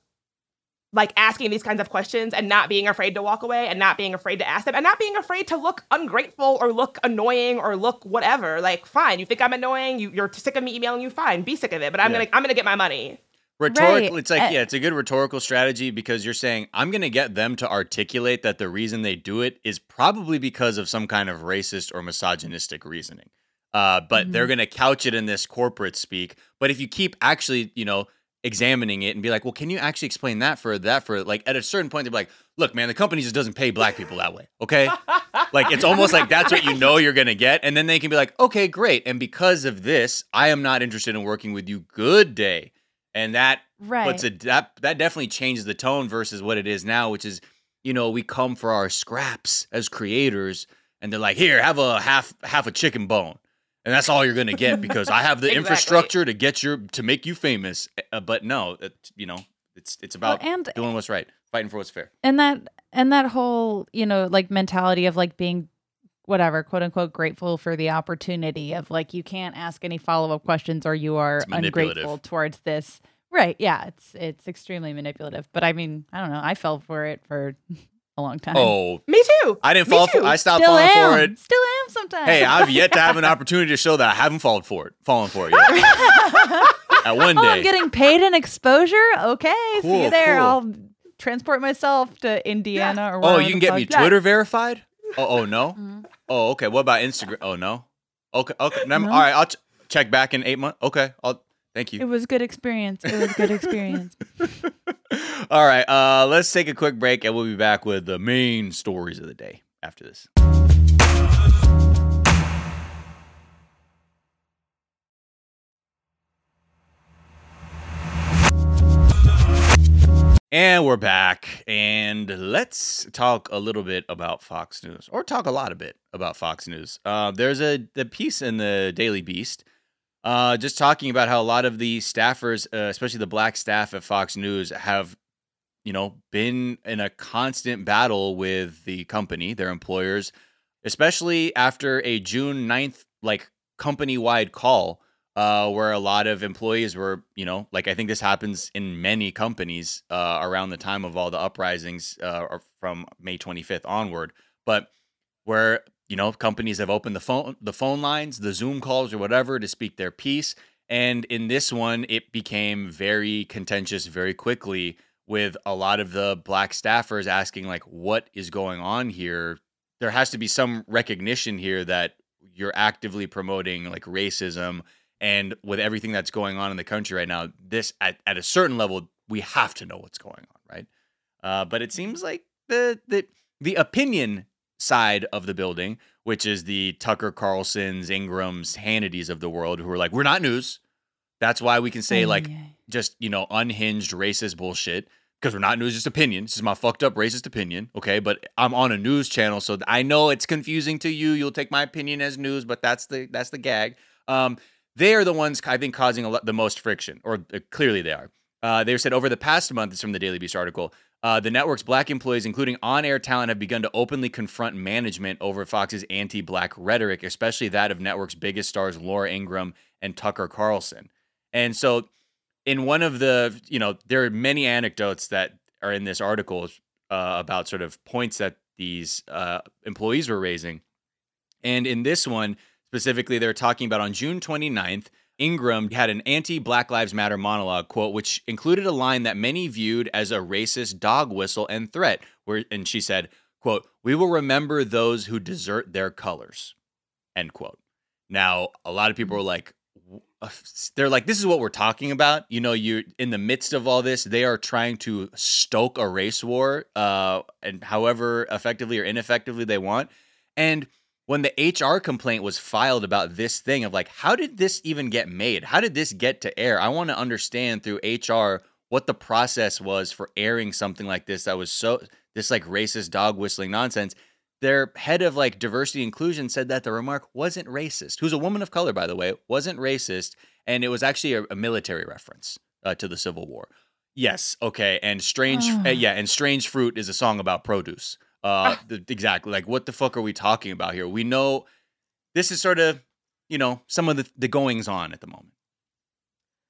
like asking these kinds of questions and not being afraid to walk away and not being afraid to ask them and not being afraid to look ungrateful or look annoying or look whatever. Like, fine, you think I'm annoying, you, you're sick of me emailing you, fine, be sick of it. But I'm Yeah. gonna I'm gonna get my money. Rhetorical, Right. it's like Uh, yeah, it's a good rhetorical strategy because you're saying I'm going to get them to articulate that the reason they do it is probably because of some kind of racist or misogynistic reasoning. Uh, but they're Mhm. going to couch it in this corporate speak. But if you keep actually, you know, examining it and be like, well, can you actually explain that for that for like at a certain point they're like, look, man, the company just doesn't pay black people that way. Okay. like it's almost like that's what you (laughs) know you're gonna get. And then they can be like, okay, great. And because of this, I am not interested in working with you. Good day. And that Right. puts a that that definitely changes the tone versus what it is now, which is, you know, we come for our scraps as creators, and they're like, here, have a half half a chicken bone. And that's all you're gonna get (laughs) because I have the Exactly. infrastructure to get your to make you famous. Uh, but no, it, you know, it's it's Well, about and doing what's right, fighting for what's fair. and that and that whole you know like mentality of like being whatever quote unquote grateful for the opportunity of like you can't ask any follow-up questions or you are ungrateful towards this right yeah it's it's extremely manipulative but i mean i don't know i fell for it for a long time Oh, Me too. I didn't Me fall for. too. I stopped still falling am for it. still am sometimes Hey, I've yet to have an (laughs) opportunity to show that I haven't fallen for it. Fallen for it yet. (laughs) At one oh day. i'm getting paid in exposure okay cool, see you there cool. i'll transport myself to indiana or oh, you can get me fuck- Yeah. Twitter verified? (laughs) Oh, oh no. Mhm. Oh, okay. What about Instagram? Oh no. Okay, okay. No. All right, I'll ch- check back in eight months. Okay, I'll. Thank you. it you. was good experience it was good experience All right, uh, let's take a quick break, and we'll be back with the main stories of the day after this. And we're back, and let's talk a little bit about Fox News, or talk a lot a bit about Fox News. Uh, there's a the piece in the Daily Beast, uh, just talking about how a lot of the staffers, uh, especially the black staff at Fox News, have you know been in a constant battle with the company, their employers, especially after a June 9th like company wide call uh, where a lot of employees were, you know, like I think this happens in many companies uh, around the time of all the uprisings uh, from May 25th onward, but where you know companies have opened the phone the phone lines, the Zoom calls or whatever to speak their piece, and in this one it became very contentious very quickly with a lot of the black staffers asking like what is going on here? There has to be some recognition here that you're actively promoting like racism. And with everything that's going on in the country right now this at, at a certain level we have to know what's going on right? Uh, but it seems like the the the opinion side of the building which is the tucker carlson's ingrahams hannitys of the world who are like we're not news. That's why we can say like Ay, ay. just you know unhinged racist bullshit because we're not news just opinion. This is my fucked up racist opinion okay? But i'm on a news channel so i know it's confusing to you. You'll take my opinion as news but that's the that's the gag. Um they are the ones i think causing a lot, the most friction or uh, clearly they are. Uh, they said over the past month it's from the daily beast article uh, the network's black employees, including on air talent, have begun to openly confront management over Fox's anti black rhetoric, especially that of network's biggest stars, Laura Ingraham and Tucker Carlson. And so, in one of the, you know, there are many anecdotes that are in this article uh, about sort of points that these uh, employees were raising. And in this one, specifically, they're talking about on June 29th, Ingraham had an anti Black Lives Matter monologue, quote, which included a line that many viewed as a racist dog whistle and threat, where and she said, quote, we will remember those who desert their colors, end quote. Now, a lot of people are like, they're like, this is what we're talking about. You know, you're in the midst of all this, they are trying to stoke a race war, uh, and however effectively or ineffectively they want. And when the HR complaint was filed about this thing of like, how did this even get made? How did this get to air? I want to understand through HR what the process was for airing something like this that was so this like racist dog whistling nonsense. Their head of like diversity inclusion said that the remark wasn't racist. Who's a woman of color, by the way, wasn't racist, and it was actually a, a military reference uh, to the Civil War. Yes, okay, and strange, uh, yeah, and strange fruit is a song about produce. Uh, (laughs) the, exactly. Like, what the fuck are we talking about here? We know this is sort of, you know, some of the, the goings on at the moment.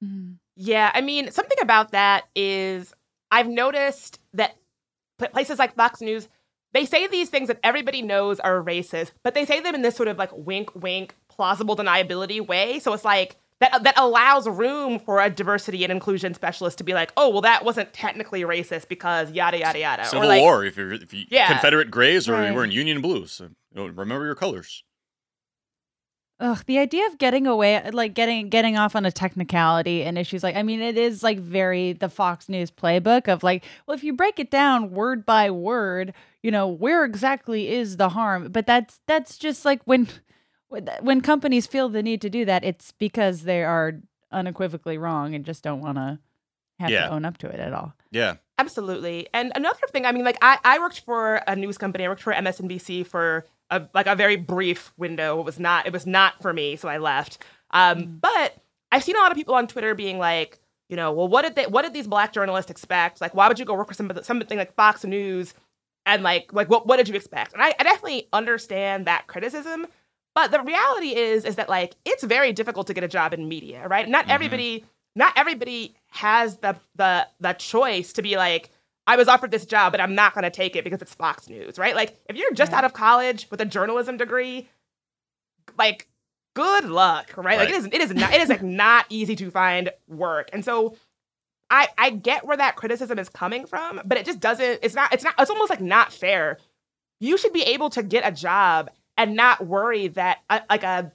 Mhm. Yeah, I mean, something about that is I've noticed that places like Fox News, they say these things that everybody knows are racist, but they say them in this sort of like wink, wink, plausible deniability way. So it's like that uh, that allows room for a diversity and inclusion specialist to be like, oh, well, that wasn't technically racist because yada yada yada. Civil or like, War, if you're, if you Yeah. Confederate Grays or Right. you were in Union Blues, so, you know, remember your colors. Ugh, the idea of getting away, like getting getting off on a technicality and issues like, I mean, it is like very the Fox News playbook of like, well, if you break it down word by word, you know, where exactly is the harm? But that's that's just like when when companies feel the need to do that, it's because they are unequivocally wrong and just don't want to have Yeah. to own up to it at all. Yeah. Absolutely. And another thing, I mean, like I, I worked for a news company. I worked for MSNBC for a, like a very brief window. It was not it was not for me, so I left. Um, but I've seen a lot of people on Twitter being like, you know, well, what did they what did these black journalists expect? Like, why would you go work for somebody, something like Fox News? And like like what what did you expect? And I, I definitely understand that criticism. But the reality is is that like it's very difficult to get a job in media, right? Not mm-hmm. everybody not everybody has the the the choice to be like I was offered this job, but I'm not going to take it because it's Fox News, right? Like if you're just Right. out of college with a journalism degree, like good luck, right? Like it Right. is it is not it is like (laughs) not easy to find work. And so I I get where that criticism is coming from, but it just doesn't it's not it's not it's almost like not fair. You should be able to get a job and not worry that a, like a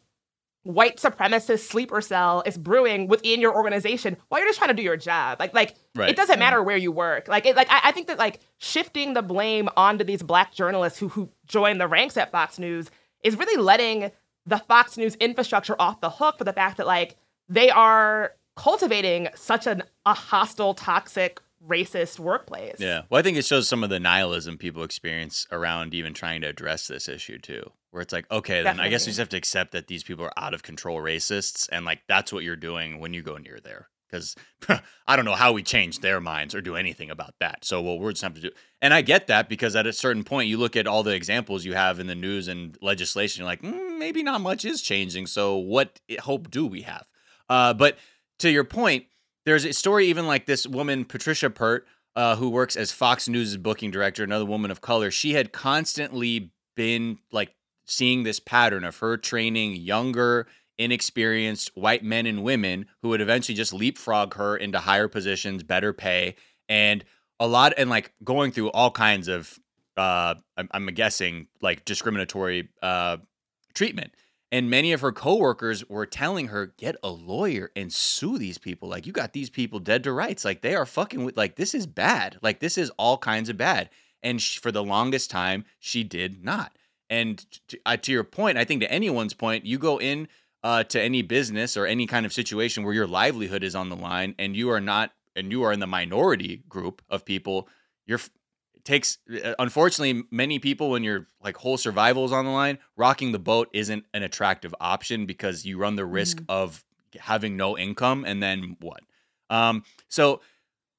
white supremacist sleeper cell is brewing within your organization while you're just trying to do your job. Like like Right. it doesn't matter where you work. Like it, like I, I think that like shifting the blame onto these black journalists who who join the ranks at Fox News is really letting the Fox News infrastructure off the hook for the fact that like they are cultivating such an a hostile, toxic, racist workplace. Yeah. Well, I think it shows some of the nihilism people experience around even trying to address this issue too. Where it's like, okay, then I guess we just have to accept that these people are out of control racists, and like that's what you're doing when you go near there. Because (laughs) I don't know how we change their minds or do anything about that. So what we're just have to do, and I get that because at a certain point, you look at all the examples you have in the news and legislation, you're like, mm, maybe not much is changing. So what hope do we have? Uh, but to your point, there's a story even like this woman Patricia Pert, uh, who works as Fox News' booking director, another woman of color. She had constantly been like seeing this pattern of her training younger, inexperienced white men and women who would eventually just leapfrog her into higher positions, better pay, and a lot and like going through all kinds of uh I'm, I'm guessing like discriminatory uh treatment. And many of her coworkers were telling her get a lawyer and sue these people. Like you got these people dead to rights. Like they are fucking with like this is bad. Like this is all kinds of bad. And sh- for the longest time she did not and to, uh, to your point i think to anyone's point you go in uh, to any business or any kind of situation where your livelihood is on the line and you are not and you are in the minority group of people you're it takes uh, unfortunately many people when your like whole survival is on the line rocking the boat isn't an attractive option because you run the risk of having no income and then what? Um so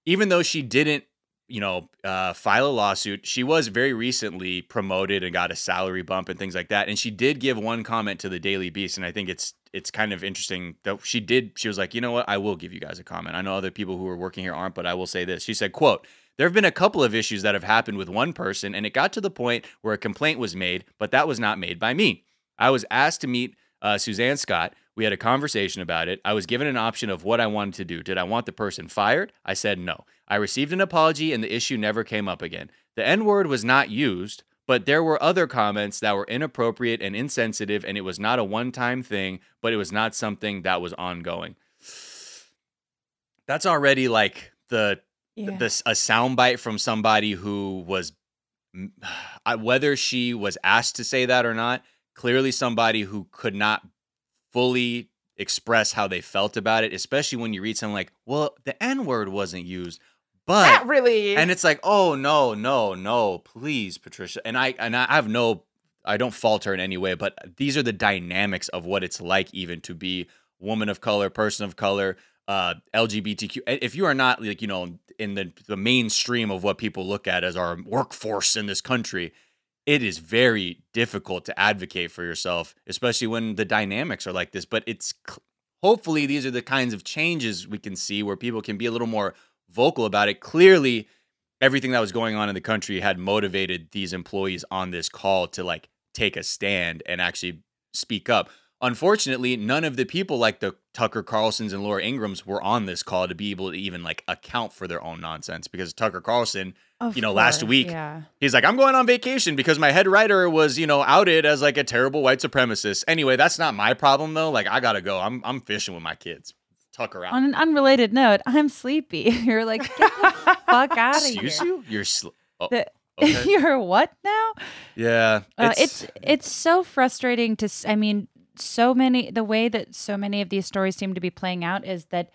even though she didn't you know uh, file a lawsuit she was very recently promoted and got a salary bump and things like that and she did give one comment to the daily beast and i think it's it's kind of interesting that she did she was like you know what i will give you guys a comment i know other people who are working here aren't but i will say this she said quote there have been a couple of issues that have happened with one person and it got to the point where a complaint was made but that was not made by me i was asked to meet uh, suzanne scott we had a conversation about it. I was given an option of what I wanted to do. Did I want the person fired? I said no. I received an apology and the issue never came up again. The N word was not used, but there were other comments that were inappropriate and insensitive, and it was not a one time thing, but it was not something that was ongoing. That's already like the Yeah. this a soundbite from somebody who was (sighs) whether she was asked to say that or not clearly somebody who could not fully express how they felt about it especially when you read something like well the n word wasn't used but Not really. and it's like oh no no no please patricia and i and i have no i don't falter in any way but these are the dynamics of what it's like even to be woman of color person of color uh lgbtq if you are not like you know in the the mainstream of what people look at as our workforce in this country it is very difficult to advocate for yourself especially when the dynamics are like this but it's hopefully these are the kinds of changes we can see where people can be a little more vocal about it clearly everything that was going on in the country had motivated these employees on this call to like take a stand and actually speak up unfortunately, none of the people like the Tucker Carlsons and Laura Ingrahams were on this call to be able to even like account for their own nonsense because Tucker Carlson, Of you know, last week Yeah. He's like, I'm going on vacation because my head writer was, you know, outed as like a terrible white supremacist. Anyway, that's not my problem though. Like, I gotta go. I'm I'm fishing with my kids. Tucker out. On an unrelated note, I'm sleepy. (laughs) You're like, get the (laughs) fuck out of here. Excuse you? You're sl- oh, The- okay. (laughs) You're what now? yeah. Uh, it's it's so frustrating to. I mean, so many. The way that so many of these stories seem to be playing out is that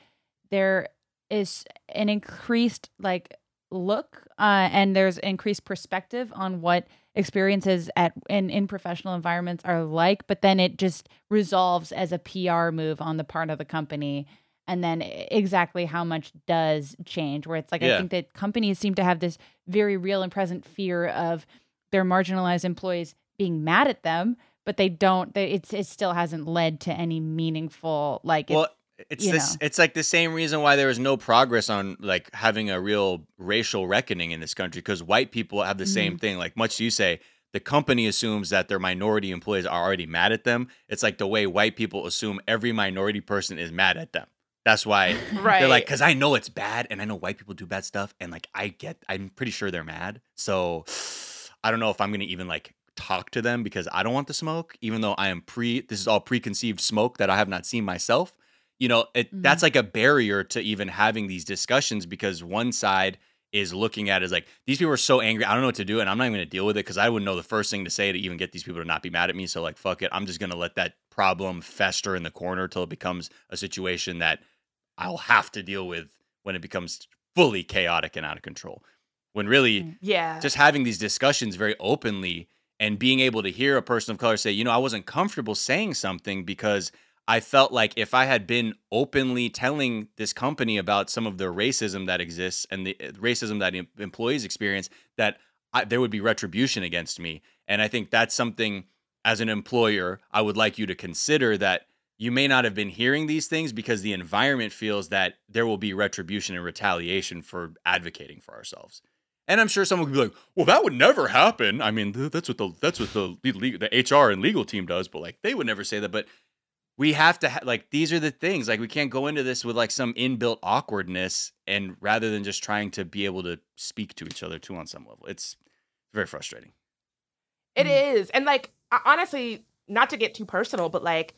there is an increased like look, uh, and there's increased perspective on what experiences at in in professional environments are like. But then it just resolves as a PR move on the part of the company. And then exactly how much does change? Where it's like I think that companies seem to have this very real and present fear of their marginalized employees being mad at them, but they don't. They, it's it still hasn't led to any meaningful like. well, it's, it's this. know. It's like the same reason why there is no progress on like having a real racial reckoning in this country because white people have the Mm-hmm. same thing. Like much you say, the company assumes that their minority employees are already mad at them. It's like the way white people assume every minority person is mad at them. That's why Right. (laughs) They're like, because I know it's bad, and I know white people do bad stuff, and like I get, I'm pretty sure they're mad. So (sighs) I don't know if I'm gonna even like talk to them because I don't want the smoke, even though I am pre. This is all preconceived smoke that I have not seen myself. You know, it, Mhm. that's like a barrier to even having these discussions because one side is looking at it as like these people are so angry. I don't know what to do, and I'm not even gonna deal with it because I wouldn't know the first thing to say to even get these people to not be mad at me. So like, fuck it, I'm just gonna let that problem fester in the corner till it becomes a situation that I'll have to deal with when it becomes fully chaotic and out of control. When really Mm. Yeah. just having these discussions very openly and being able to hear a person of color say, you know, I wasn't comfortable saying something because I felt like if I had been openly telling this company about some of the racism that exists and the uh, racism that em- employees experience, that I, there would be retribution against me. And I think that's something as an employer, I would like you to consider that you may not have been hearing these things because the environment feels that there will be retribution and retaliation for advocating for ourselves. And I'm sure someone could be like, "Well, that would never happen." I mean, th- that's what the that's what the le- le- the HR and legal team does, but like they would never say that. But we have to ha- like these are the things. Like we can't go into this with like some inbuilt awkwardness, and rather than just trying to be able to speak to each other too on some level, it's very frustrating. It hmm. is. And like honestly, not to get too personal, but like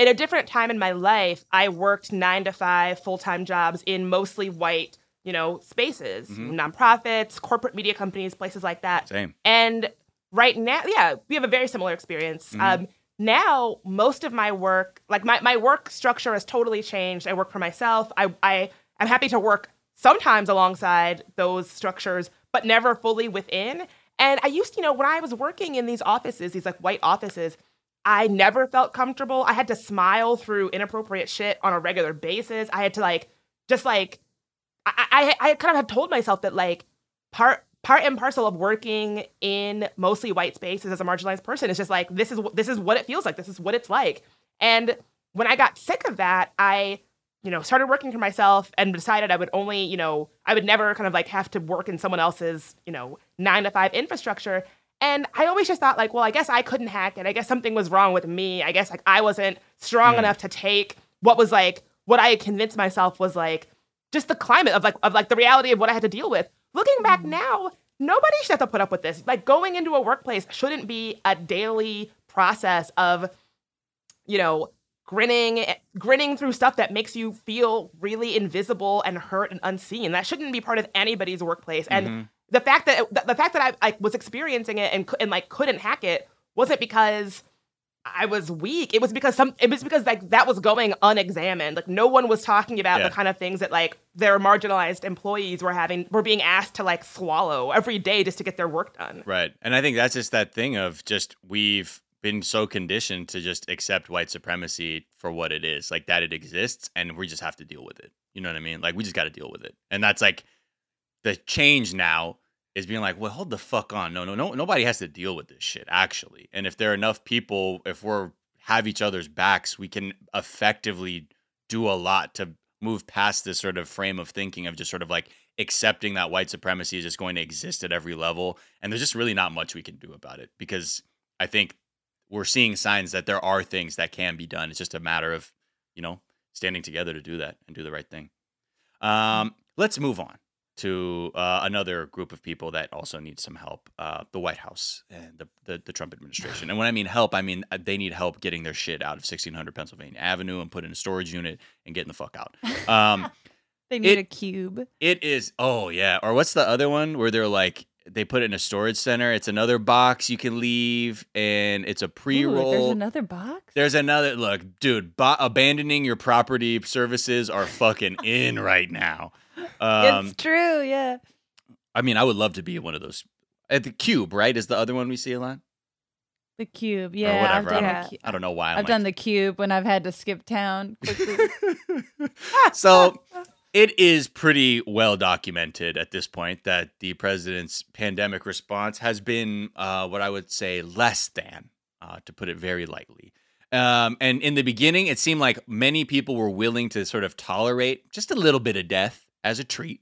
in a different time in my life, I worked 9 to 5 full-time jobs in mostly white, you know, spaces, Mhm. nonprofits, corporate media companies, places like that. Same. And right now, yeah, we have a very similar experience. Mhm. Um, now, most of my work, like my, my work structure has totally changed. I work for myself. I, I am happy to work sometimes alongside those structures, but never fully within. And I used, to, you know, when I was working in these offices, these like white offices, I never felt comfortable. I had to smile through inappropriate shit on a regular basis. I had to like, just like, I, I, I kind of had told myself that like part part and parcel of working in mostly white spaces as a marginalized person is just like this is this is what it feels like. This is what it's like. And when I got sick of that, I you know started working for myself and decided I would only you know I would never kind of like have to work in someone else's you know nine to five infrastructure. And I always just thought like, well, I guess I couldn't hack it. I guess something was wrong with me. I guess like I wasn't strong Hmm. enough to take what was like what I had convinced myself was like just the climate of like of like the reality of what I had to deal with. Looking back now, nobody should have to put up with this. Like going into a workplace shouldn't be a daily process of, you know, grinning grinning through stuff that makes you feel really invisible and hurt and unseen. That shouldn't be part of anybody's workplace. And Mhm. The fact that the, the fact that I, I was experiencing it and and like couldn't hack it wasn't because I was weak. It was because some. It was because like that was going unexamined. Like no one was talking about Yeah. the kind of things that like their marginalized employees were having were being asked to like swallow every day just to get their work done. Right. And I think that's just that thing of just we've been so conditioned to just accept white supremacy for what it is, like that it exists and we just have to deal with it. You know what I mean? Like we just got to deal with it. And that's like the change now is being like, well, hold the fuck on. No, no, no. Nobody has to deal with this shit actually. And if there are enough people, if we're have each other's backs, we can effectively do a lot to move past this sort of frame of thinking of just sort of like accepting that white supremacy is just going to exist at every level and there's just really not much we can do about it because i think we're seeing signs that there are things that can be done. It's just a matter of, you know, standing together to do that and do the right thing. Um, let's move on to uh, another group of people that also need some help uh, the White House and the, the, the, Trump administration. And when I mean help, I mean uh, they need help getting their shit out of 1600 Pennsylvania Avenue and put in a storage unit and getting the fuck out. (laughs) Um, they need it, a cube. It is, oh, yeah. Or what's the other one where they're like, they put it in a storage center. It's another box you can leave, and it's a pre-roll. there's another box. There's another look, dude. Bo- abandoning your property services are fucking (laughs) in right now. Um, it's true, yeah. I mean, I would love to be one of those. At the cube, right? Is the other one we see a lot? The cube, yeah. whatever. I don't, I don't, know why. i have like... done the cube when I've had to skip town (laughs) quickly. so (laughs) it is pretty well documented at this point that the president's pandemic response has been uh, what I would say less than, uh, to put it very lightly. Um, and in the beginning, it seemed like many people were willing to sort of tolerate just a little bit of death as a treat,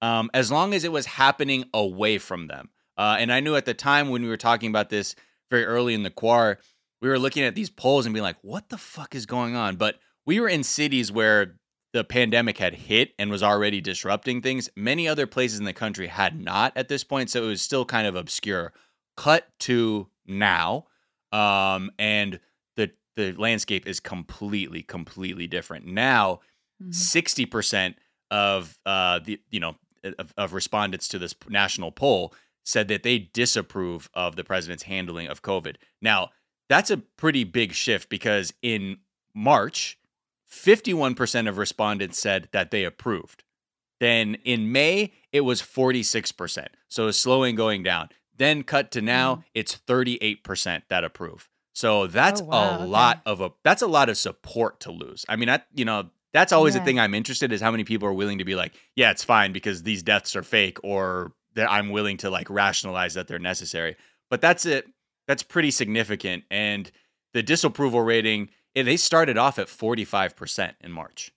um, as long as it was happening away from them. Uh, and I knew at the time when we were talking about this very early in the quar, we were looking at these polls and being like, what the fuck is going on? But we were in cities where the pandemic had hit and was already disrupting things. Many other places in the country had not at this point, so it was still kind of obscure. Cut to now, um, and the the landscape is completely, completely different. Now, mm-hmm. 60 mm-hmm. percent of uh, the you know of, of respondents to this national poll said that they disapprove of the president's handling of COVID. Now, that's a pretty big shift because in March, 51% of respondents said that they approved. Then in May, it was 46%. So it's slowing going down. Then cut to now, mm. it's 38% that approve. So that's oh, wow, a okay. lot of a that's a lot of support to lose. I mean, I you know, that's always yeah. the thing I'm interested is how many people are willing to be like, yeah, it's fine because these deaths are fake or that I'm willing to like rationalize that they're necessary. But that's it. That's pretty significant and the disapproval rating they started off at 45% in March.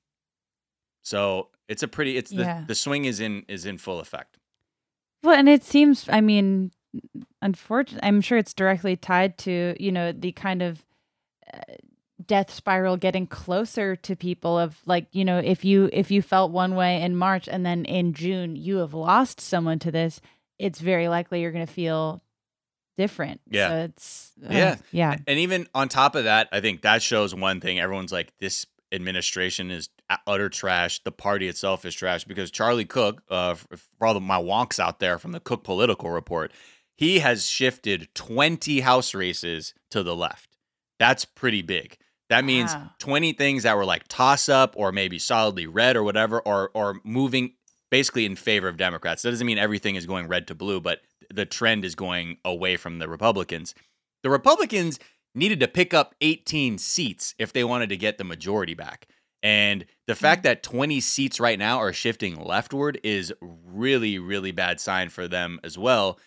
So it's a pretty it's the, yeah. the swing is in is in full effect. Well, and it seems I mean unfortunately I'm sure it's directly tied to, you know, the kind of uh, death spiral getting closer to people of like, you know, if you if you felt one way in March and then in June you have lost someone to this, it's very likely you're going to feel different. Yeah. So it's uh, yeah. Yeah. And even on top of that, I think that shows one thing. Everyone's like, this administration is utter trash. The party itself is trash because Charlie Cook, uh, for all of my wonks out there from the Cook Political Report, he has shifted 20 House races to the left. That's pretty big. That means wow. 20 things that were like toss up or maybe solidly red or whatever, or or moving basically in favor of Democrats. That doesn't mean everything is going red to blue, but the trend is going away from the Republicans. The Republicans needed to pick up 18 seats if they wanted to get the majority back. And the fact mm. that 20 seats right now are shifting leftward is really, really bad sign for them as well.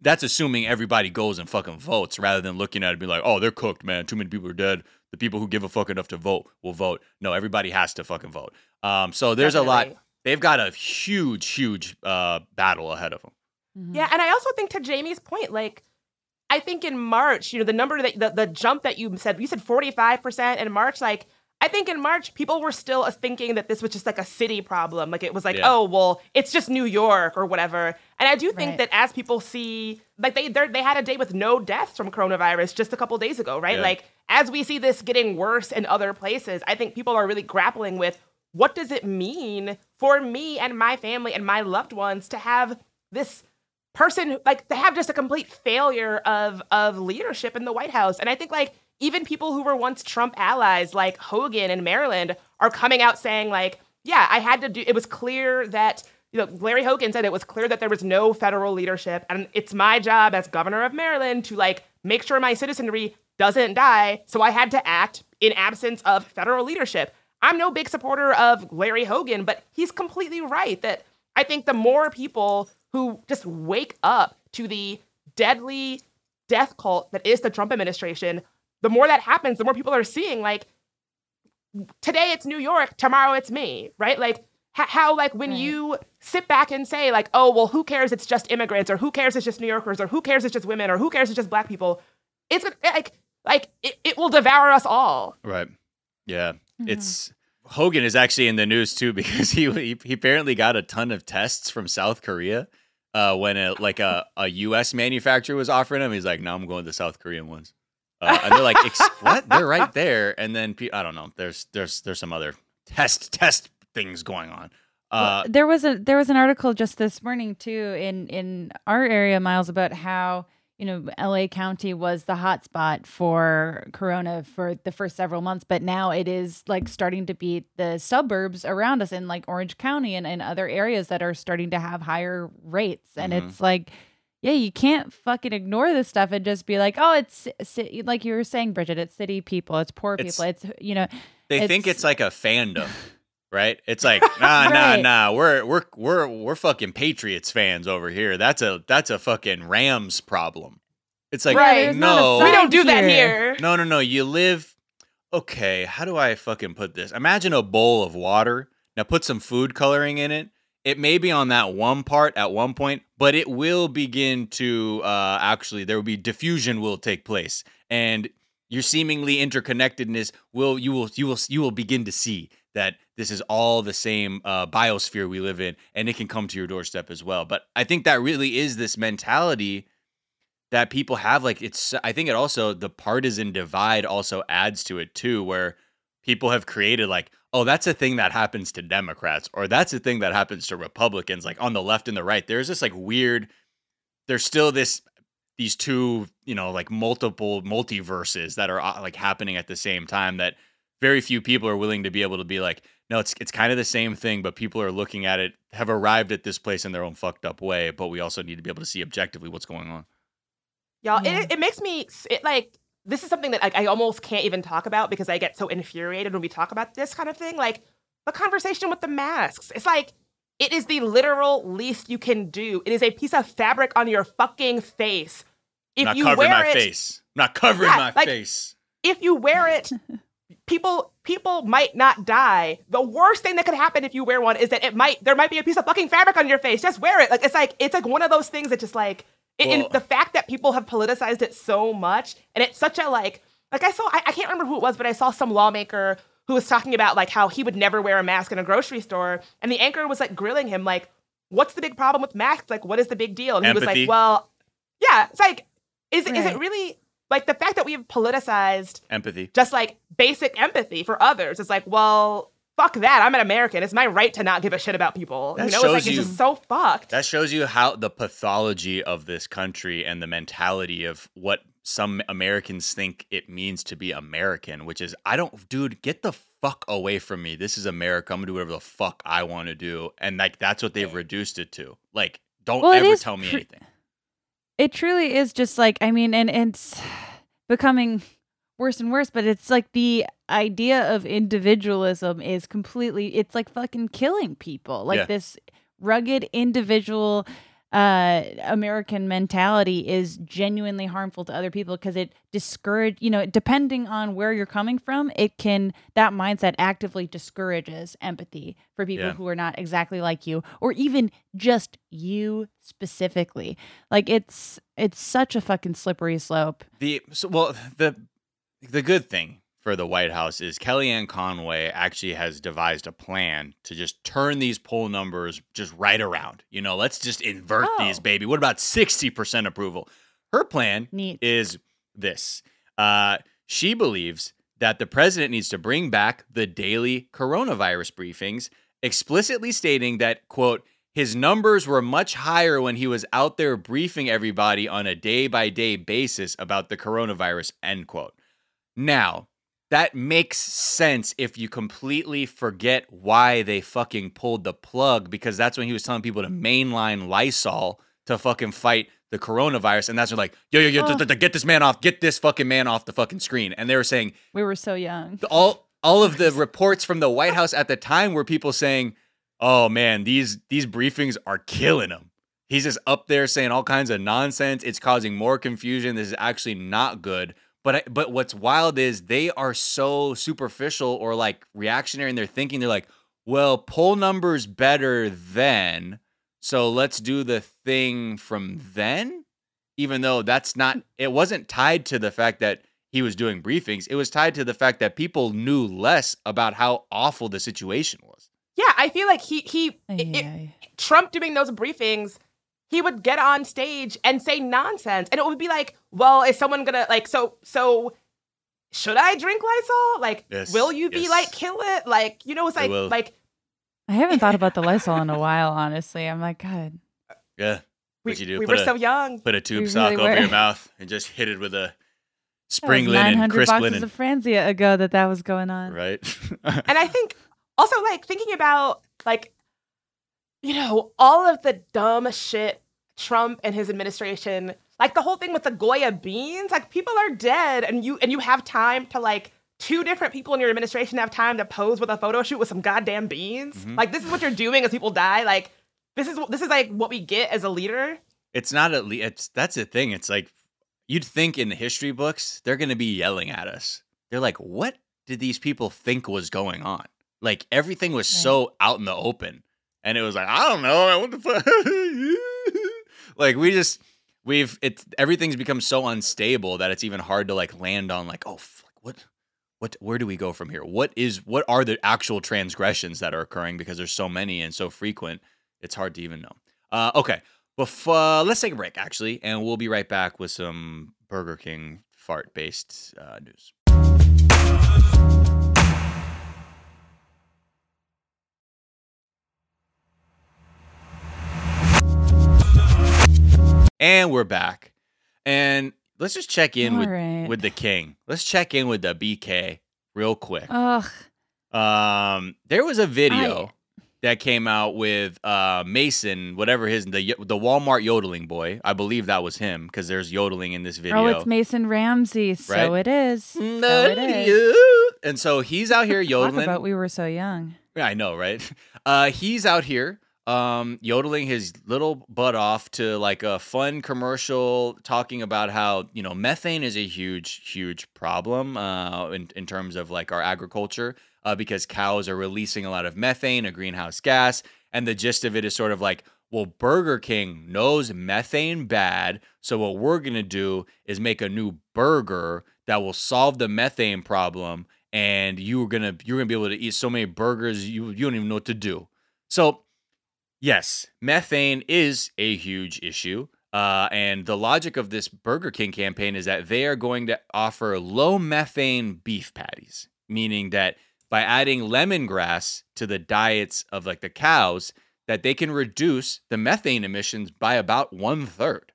That's assuming everybody goes and fucking votes rather than looking at it and be like, oh, they're cooked, man. Too many people are dead. The people who give a fuck enough to vote will vote. No, everybody has to fucking vote. Um, so there's Definitely. a lot. They've got a huge, huge uh, battle ahead of them. Mm-hmm. Yeah, and I also think to Jamie's point, like I think in March, you know, the number that the, the jump that you said, you said 45% in March, like I think in March people were still thinking that this was just like a city problem. Like it was like, yeah. oh, well, it's just New York or whatever. And I do think right. that as people see like they they had a day with no deaths from coronavirus just a couple days ago, right? Yeah. Like as we see this getting worse in other places, I think people are really grappling with what does it mean for me and my family and my loved ones to have this person like they have just a complete failure of of leadership in the White House. And I think like even people who were once Trump allies like Hogan in Maryland are coming out saying like, yeah, I had to do it was clear that you know, Larry Hogan said it was clear that there was no federal leadership and it's my job as governor of Maryland to like make sure my citizenry doesn't die, so I had to act in absence of federal leadership. I'm no big supporter of Larry Hogan, but he's completely right that I think the more people who just wake up to the deadly death cult that is the Trump administration, the more that happens, the more people are seeing like today it's New York, tomorrow it's me, right? Like how like when right. you sit back and say like, oh well, who cares? It's just immigrants, or who cares? It's just New Yorkers, or who cares? It's just women, or who cares? It's just black people. It's like like it, it will devour us all. Right. Yeah. Mhm. It's Hogan is actually in the news too (laughs) because he he, he apparently got a ton of tests from South Korea. Uh, when a like a, a U.S. manufacturer was offering him, he's like, "No, I'm going to the South Korean ones." Uh, and they're like, (laughs) "What? They're right there." And then I don't know. There's there's there's some other test test things going on. Uh, Well, there was a there was an article just this morning too in in our area, Miles, about how you know L.A. County was the hot spot for Corona for the first several months, but now it is like starting to beat the suburbs around us in like Orange County and, and other areas that are starting to have higher rates, and Mhm. it's like. Yeah, you can't fucking ignore this stuff and just be like, "Oh, it's like you were saying, Bridget. It's city people, it's poor It's- people, it's you know." they think it's- it's like a fandom, (laughs) right? It's like, (laughs) nah, nah, Right. nah. We're we're we're we're fucking Patriots fans over here. That's a that's a fucking Rams problem. It's like, Right. there's not a no, we don't side do that here. here. No, no, no. You live. Okay, how do I fucking put this? Imagine a bowl of water. Now put some food coloring in it. It may be on that one part at one point, but it will begin to uh, actually there will be diffusion will take place, and your seemingly interconnectedness will you will you will you will begin to see that this is all the same uh, biosphere we live in, and it can come to your doorstep as well. But I think that really is this mentality that people have like it's i think it also the partisan divide also adds to it too where people have created like oh that's a thing that happens to democrats or that's a thing that happens to republicans like on the left and the right there's this like weird there's still this these two you know like multiple multiverses that are uh, like happening at the same time that very few people are willing to be able to be like no it's it's kind of the same thing but people are looking at it have arrived at this place in their own fucked up way but we also need to be able to see objectively what's going on Y'all, Yeah. it, it makes me it like this is something that like, I almost can't even talk about because I get so infuriated when we talk about this kind of thing. Like the conversation with the masks. It's like it is the literal least you can do. It is a piece of fabric on your fucking face. If not you covering wear my it, face. I'm not covering Yeah, my like- face. if you wear it, (laughs) people people might not die. The worst thing that could happen if you wear one is that it might there might be a piece of fucking fabric on your face. Just wear it. Like it's like it's like one of those things that just like it, and Well- the fact that people have politicized it so much and it's such a like like I saw I, I can't remember who it was, but I saw some lawmaker who was talking about like how he would never wear a mask in a grocery store, and the anchor was like grilling him like, "What's the big problem with masks? Like, what is the big deal?" And he was like, "Well, yeah, it's like, is is it really like the fact that we've politicized Empathy. just like basic empathy for others. It's like, well, fuck that. I'm an American. It's my right to not give a shit about people. That you know, it's like shows it's you- just so fucked. That shows you how the pathology of this country and the mentality of what some Americans think it means to be American, which is I don't dude, get the fuck away from me. This is America. I'm gonna do whatever the fuck I want to do. And like that's what they've reduced it to. Like, don't Well, ever tell me pr- anything. It truly is just like I mean, and it's becoming worse and worse. But it's like the idea of individualism is completely. It's like fucking killing people. Like Yeah. this rugged individual uh american mentality is genuinely harmful to other people because it discourage you know depending on where you're coming from it can that mindset actively discourages empathy for people Yeah. who are not exactly like you or even just you specifically like it's it's such a fucking slippery slope The so, well, the the good thing for the White House is Kellyanne Conway actually has devised a plan to just turn these poll numbers just right around. You know, let's just invert Oh. these, baby. What about sixty percent approval? Her plan neat is this: uh, she believes that the president needs to bring back the daily coronavirus briefings, explicitly stating that quote his numbers were much higher when he was out there briefing everybody on a day by day basis about the coronavirus, end quote. Now, that makes sense if you completely forget why they fucking pulled the plug because that's when he was telling people to mainline Lysol to fucking fight the coronavirus. And that's when like, yo, yo, yo, Ugh. d- d- get this man off, get this fucking man off the fucking screen. And they were saying, we were so young all all of the reports from the White House at the time were people saying, "Oh man, these these briefings are killing him." He's just up there saying all kinds of nonsense. It's causing more confusion. This is actually not good. But I, but what's wild is they are so superficial or like reactionary in their thinking. They're like, "Well, poll numbers better then, so let's do the thing from then." Even though that's not, it wasn't tied to the fact that he was doing briefings. It was tied to the fact that people knew less about how awful the situation was. Yeah, I feel like he he it- it- Trump doing those briefings, he would get on stage and say nonsense, and it would be like, "Well, is someone gonna like so so?" Should I drink Lysol? Like, Yes, will you be yes. like kill it? Like, you know, it's like will. like I haven't thought about the (laughs) Lysol in a while, honestly. I'm like, God. Yeah. we, What you do? we Put were a- so young. Put a tube We sock really over were. your mouth and just hit it with a that spring was linen, 900 crisp boxes linen. of Franzia ago that that was going on. right? (laughs) And I think also like thinking about like, you know, all of the dumb shit Trump and his administration, like the whole thing with the Goya beans, like people are dead and you and you have time to like two different people in your administration have time to pose with a photo shoot with some goddamn beans. Mhm. Like this is what you're doing as people die. Like this is this is like what we get as a leader. it's not at least it's that's the thing. It's like you'd think in the history books they're gonna be yelling at us. They're like, what did these people think was going on? Like everything was so out in the open, and it was like, I don't know, what the fuck? (laughs) like we just we've it's everything's become so unstable that it's even hard to like land on like, oh, fuck, what. What, where do we go from here? What is what are the actual transgressions that are occurring because there's so many and so frequent? It's hard to even know. Uh, okay, before let's take a break actually, and we'll be right back with some Burger King fart based uh, news. And we're back, and let's just check in with right. with the king. Let's check in with the BK real quick. Ugh. Um, there was a video that came out with uh Mason, whatever his the the Walmart yodeling boy. I believe that was him because there's yodeling in this video. Oh, it's Mason Ramsey. So Right? it is. So it is. And so he's out here Talk yodeling. about we were so young. Yeah, I know, right? (laughs) Uh, he's out here um, yodeling his little butt off to like a fun commercial talking about how, you know, methane is a huge, huge problem uh, in, in terms of like our agriculture uh, because cows are releasing a lot of methane, a greenhouse gas. And the gist of it is sort of like, well, Burger King knows methane bad. So what we're going to do is make a new burger that will solve the methane problem and you're gonna you're gonna be able to eat so many burgers you you don't even know what to do. So yes, methane is a huge issue. Uh, and the logic of this Burger King campaign is that they are going to offer low methane beef patties, meaning that by adding lemongrass to the diets of like the cows, that they can reduce the methane emissions by about one third.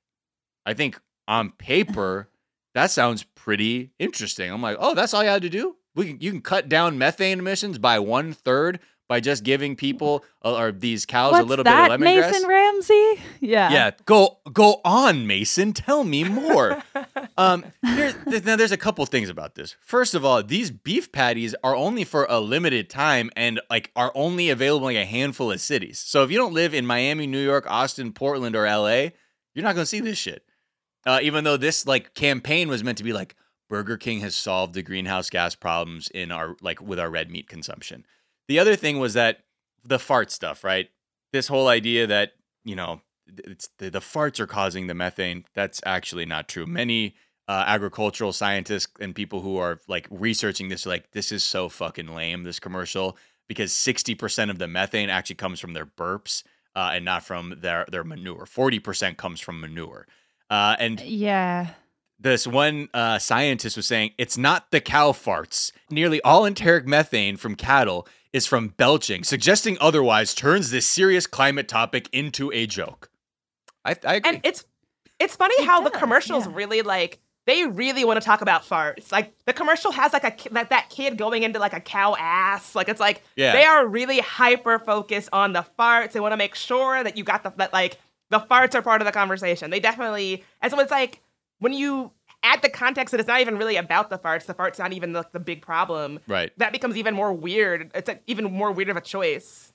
I think on paper, that sounds pretty interesting. I'm like, oh, that's all you had to do? We can, you can cut down methane emissions by one third by just giving people uh, or these cows What's a little that, bit of lemongrass. Mason Ramsey? Yeah. Yeah, go go on, Mason. Tell me more. (laughs) um, now there's a couple things about this. First of all, these beef patties are only for a limited time and like are only available in a handful of cities. So if you don't live in Miami, New York, Austin, Portland, or LA, you're not gonna see this shit. Uh, even though this like campaign was meant to be like Burger King has solved the greenhouse gas problems in our like with our red meat consumption. The other thing was that the fart stuff, right? This whole idea that you know it's the, the farts are causing the methane. That's actually not true. Many uh, agricultural scientists and people who are like researching this are like this is so fucking lame. This commercial because sixty percent of the methane actually comes from their burps uh, and not from their their manure. Forty percent comes from manure. Uh, and Yeah. This one uh, scientist was saying it's not the cow farts. Nearly all enteric methane from cattle is from belching. Suggesting otherwise turns this serious climate topic into a joke. I, I agree. And it's it's funny It how the commercials yeah. really like they really want to talk about farts. Like the commercial has like a ki- that that kid going into like a cow ass. Like it's like Yeah. they are really hyper focused on the farts. They want to make sure that you got the that like the farts are part of the conversation. They definitely and so it's like when you add the context that it's not even really about the farts. The farts not even the, the big problem. right. That becomes even more weird. It's like even more weird of a choice.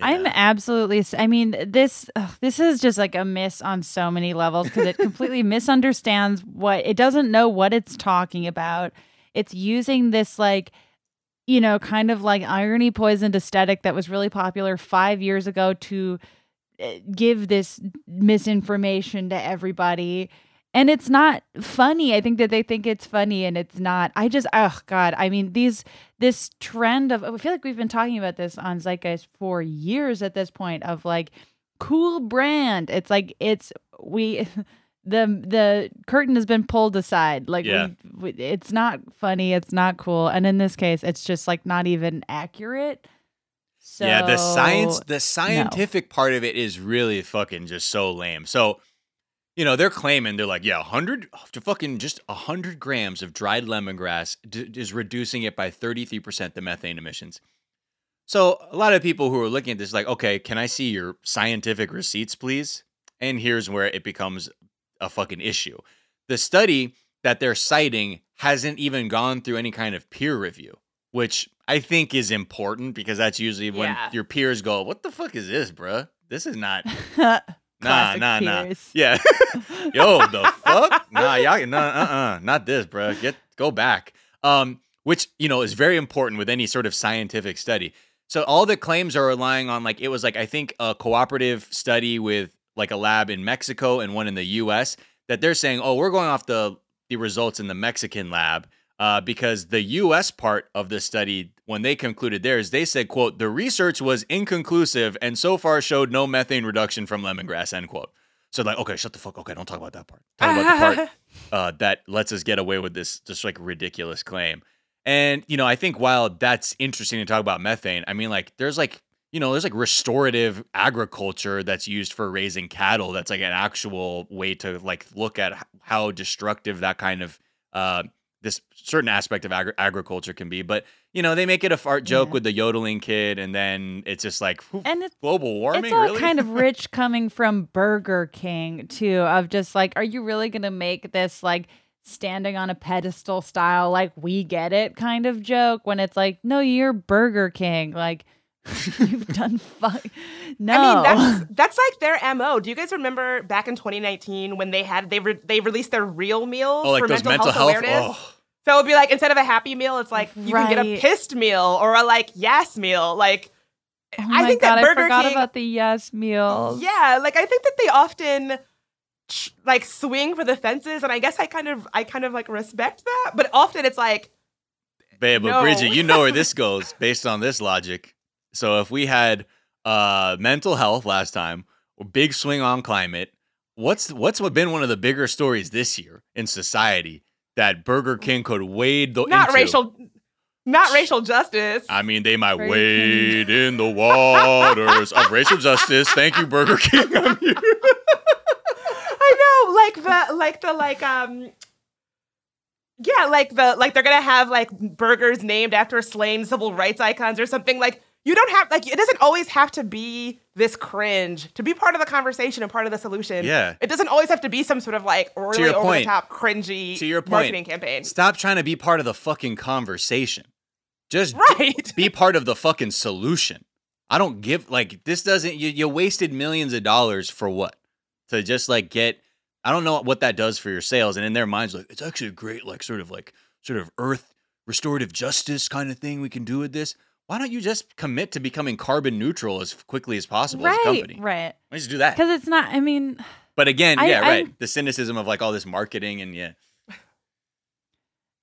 I'm absolutely. I mean, this ugh, this is just like a miss on so many levels because it completely (laughs) misunderstands what it doesn't know what it's talking about. It's using this like, you know, kind of like irony poisoned aesthetic that was really popular five years ago to uh, give this misinformation to everybody. And it's not funny. I think that they think it's funny and it's not. I just oh god, I mean these this trend of I feel like we've been talking about this on Zeitgeist for years at this point of like cool brand. It's like it's we (laughs) the the curtain has been pulled aside. Like Yeah. we, we, it's not funny, it's not cool, and in this case, it's just like not even accurate. So yeah, the science, the scientific part of it is really fucking just so lame. So, you know, they're claiming they're like, yeah, hundred to fucking just hundred grams of dried lemongrass d- is reducing it by thirty three percent the methane emissions. So a lot of people who are looking at this like, okay, can I see your scientific receipts, please? And here's where it becomes a fucking issue. The study that they're citing hasn't even gone through any kind of peer review, which I think is important because that's usually when Yeah. your peers go, "What the fuck is this, bruh? This is not (laughs) (laughs) nah, nah, nah." Yeah, (laughs) yo, the fuck? Nah, y'all, nah, uh, uh, not this, bruh. Get go back. Um, which you know is very important with any sort of scientific study. So all the claims are relying on like it was like I think a cooperative study with like a lab in Mexico and one in the U.S. that they're saying, oh, we're going off the the results in the Mexican lab uh, because the U.S. part of the study, when they concluded theirs, they said, "quote The research was inconclusive and so far showed no methane reduction from lemongrass." End quote. So like, okay, shut the fuck. Okay, don't talk about that part. Talk about the part (laughs) uh, that lets us get away with this just like ridiculous claim. And you know, I think while that's interesting to talk about methane, I mean, like there's like you know, there's like restorative agriculture that's used for raising cattle. That's like an actual way to like look at how destructive that kind of uh, this certain aspect of agri- agriculture can be. But you know, they make it a fart joke Yeah. with the yodeling kid, and then it's just like "Whew, and it's global warming. it's all really? kind of (laughs) rich coming from Burger King too. Of just like, are you really gonna make this like standing on a pedestal style, like we get it kind of joke? When it's like, no, you're Burger King, like (laughs) you've done fuck. (laughs) No, I mean, that's that's like their mo. Do you guys remember back in 2019 when they had they re- they released their real meals oh, like for those mental, mental health, health. Oh, awareness? Oh. So it would be like instead of a happy meal, it's like you can get a pissed meal or a like yes meal. Like Oh I my think God, that Burger I forgot King- about the yes meals. yeah, like I think that they often like swing for the fences, and I guess I kind of I kind of like respect that. But often it's like Babe, but No. Bridget, you know where this (laughs) goes based on this logic. So if we had uh mental health last time, a big swing on climate, what's what's been one of the bigger stories this year in society that Burger King could wade the not into? racial, not racial justice. I mean, they might Burger wade in the waters of racial (laughs) justice. Thank you, Burger King. (laughs) I'm here. I know, like the like the like um yeah, like the like they're gonna have like burgers named after slain civil rights icons or something. Like you don't have like it doesn't always have to be this cringe to be part of the conversation and part of the solution. Yeah. It doesn't always have to be some sort of like really over point. the top cringy To your point, marketing campaign. Stop trying to be part of the fucking conversation. Just Right. be part of the fucking solution. I don't give like this doesn't you, you wasted millions of dollars for what? To just like get I don't know what that does for your sales and in their minds like it's actually a great like sort of like sort of earth restorative justice kind of thing we can do with this. Why don't you just commit to becoming carbon neutral as quickly as possible as a company? right. Why just do that? Because it's not. I mean, But again, I- yeah, right. I'm- The cynicism of like all this marketing and yeah.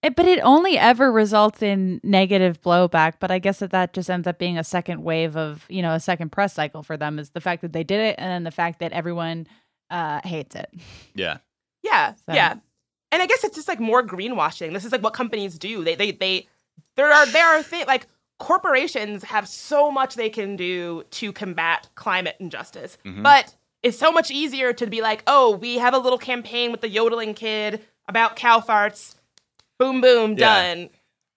It, but it only ever results in negative blowback. But I guess that that just ends up being a second wave of, you know, a second press cycle for them is the fact that they did it and then the fact that everyone uh, hates it. Yeah. Yeah, So- yeah. And I guess it's just like more greenwashing. This is like what companies do. They they they there are there are things like corporations have so much they can do to combat climate injustice. Mhm. But it's so much easier to be like, "Oh, we have a little campaign with the yodeling kid about cow farts." Boom boom Yeah. done.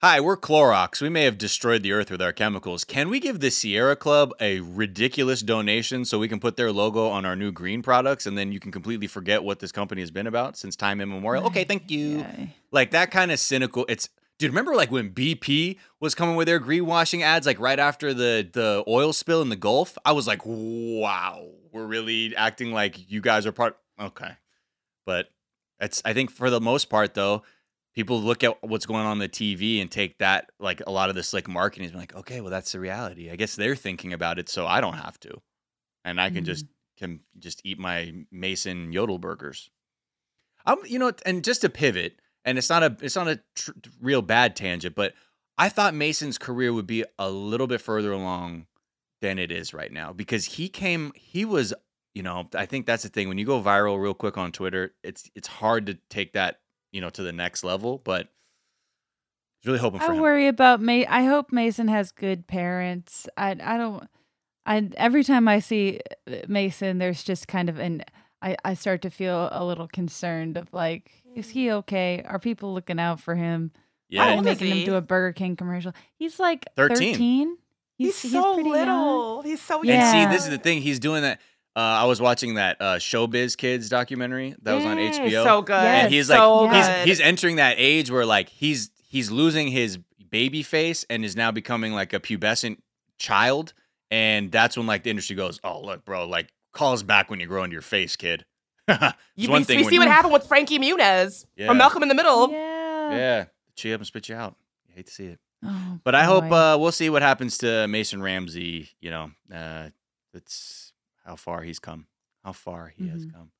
Hi, we're Clorox. We may have destroyed the earth with our chemicals. Can we give the Sierra Club a ridiculous donation so we can put their logo on our new green products and then you can completely forget what this company has been about since time immemorial? Okay, thank you. Yeah. Like that kind of cynical. It's dude, remember like when BP was coming with their greenwashing ads like right after the the oil spill in the Gulf? I was like, "Wow, we're really acting like you guys are part Okay. But it's I think for the most part though, people look at what's going on on the TV and take that like a lot of this like marketing is like, okay, well that's the reality. I guess they're thinking about it, so I don't have to, and I can just mm-hmm. can just eat my Mason Yodel burgers. I'm, you know, and just to pivot, and it's not a, it's not a tr- real bad tangent, but I thought Mason's career would be a little bit further along than it is right now because he came, he was, you know, I think that's the thing. When you go viral real quick on Twitter, it's it's hard to take that, you know, to the next level. But really hoping for I worry about May. I hope Mason has good parents. I I don't. I every time I see uh, Mason, there's just kind of an. I I start to feel a little concerned of like, is he okay? Are people looking out for him? yeah, Are old they is making him do a Burger King commercial? He's like 13. 13. He's, so pretty young. little. He's so Yeah. And see, this is the thing. He's doing that. Uh, I was watching that uh, Showbiz Kids documentary that was on Mm, HBO. So good. And he's so like, he's he's entering that age where like he's he's losing his baby face and is now becoming like a pubescent child. And that's when like the industry goes, oh look, bro, like call us back when you grow into your face, kid. (laughs) it's You, one we, thing we when see you- what happened with Frankie Muniz Yeah. from Malcolm in the Middle. Yeah. Yeah, chew up and spit you out. You hate to see it. Oh, But I hope uh, we'll see what happens to Mason Ramsey. You know, uh, that's how far he's come. How far he has Mhm. come.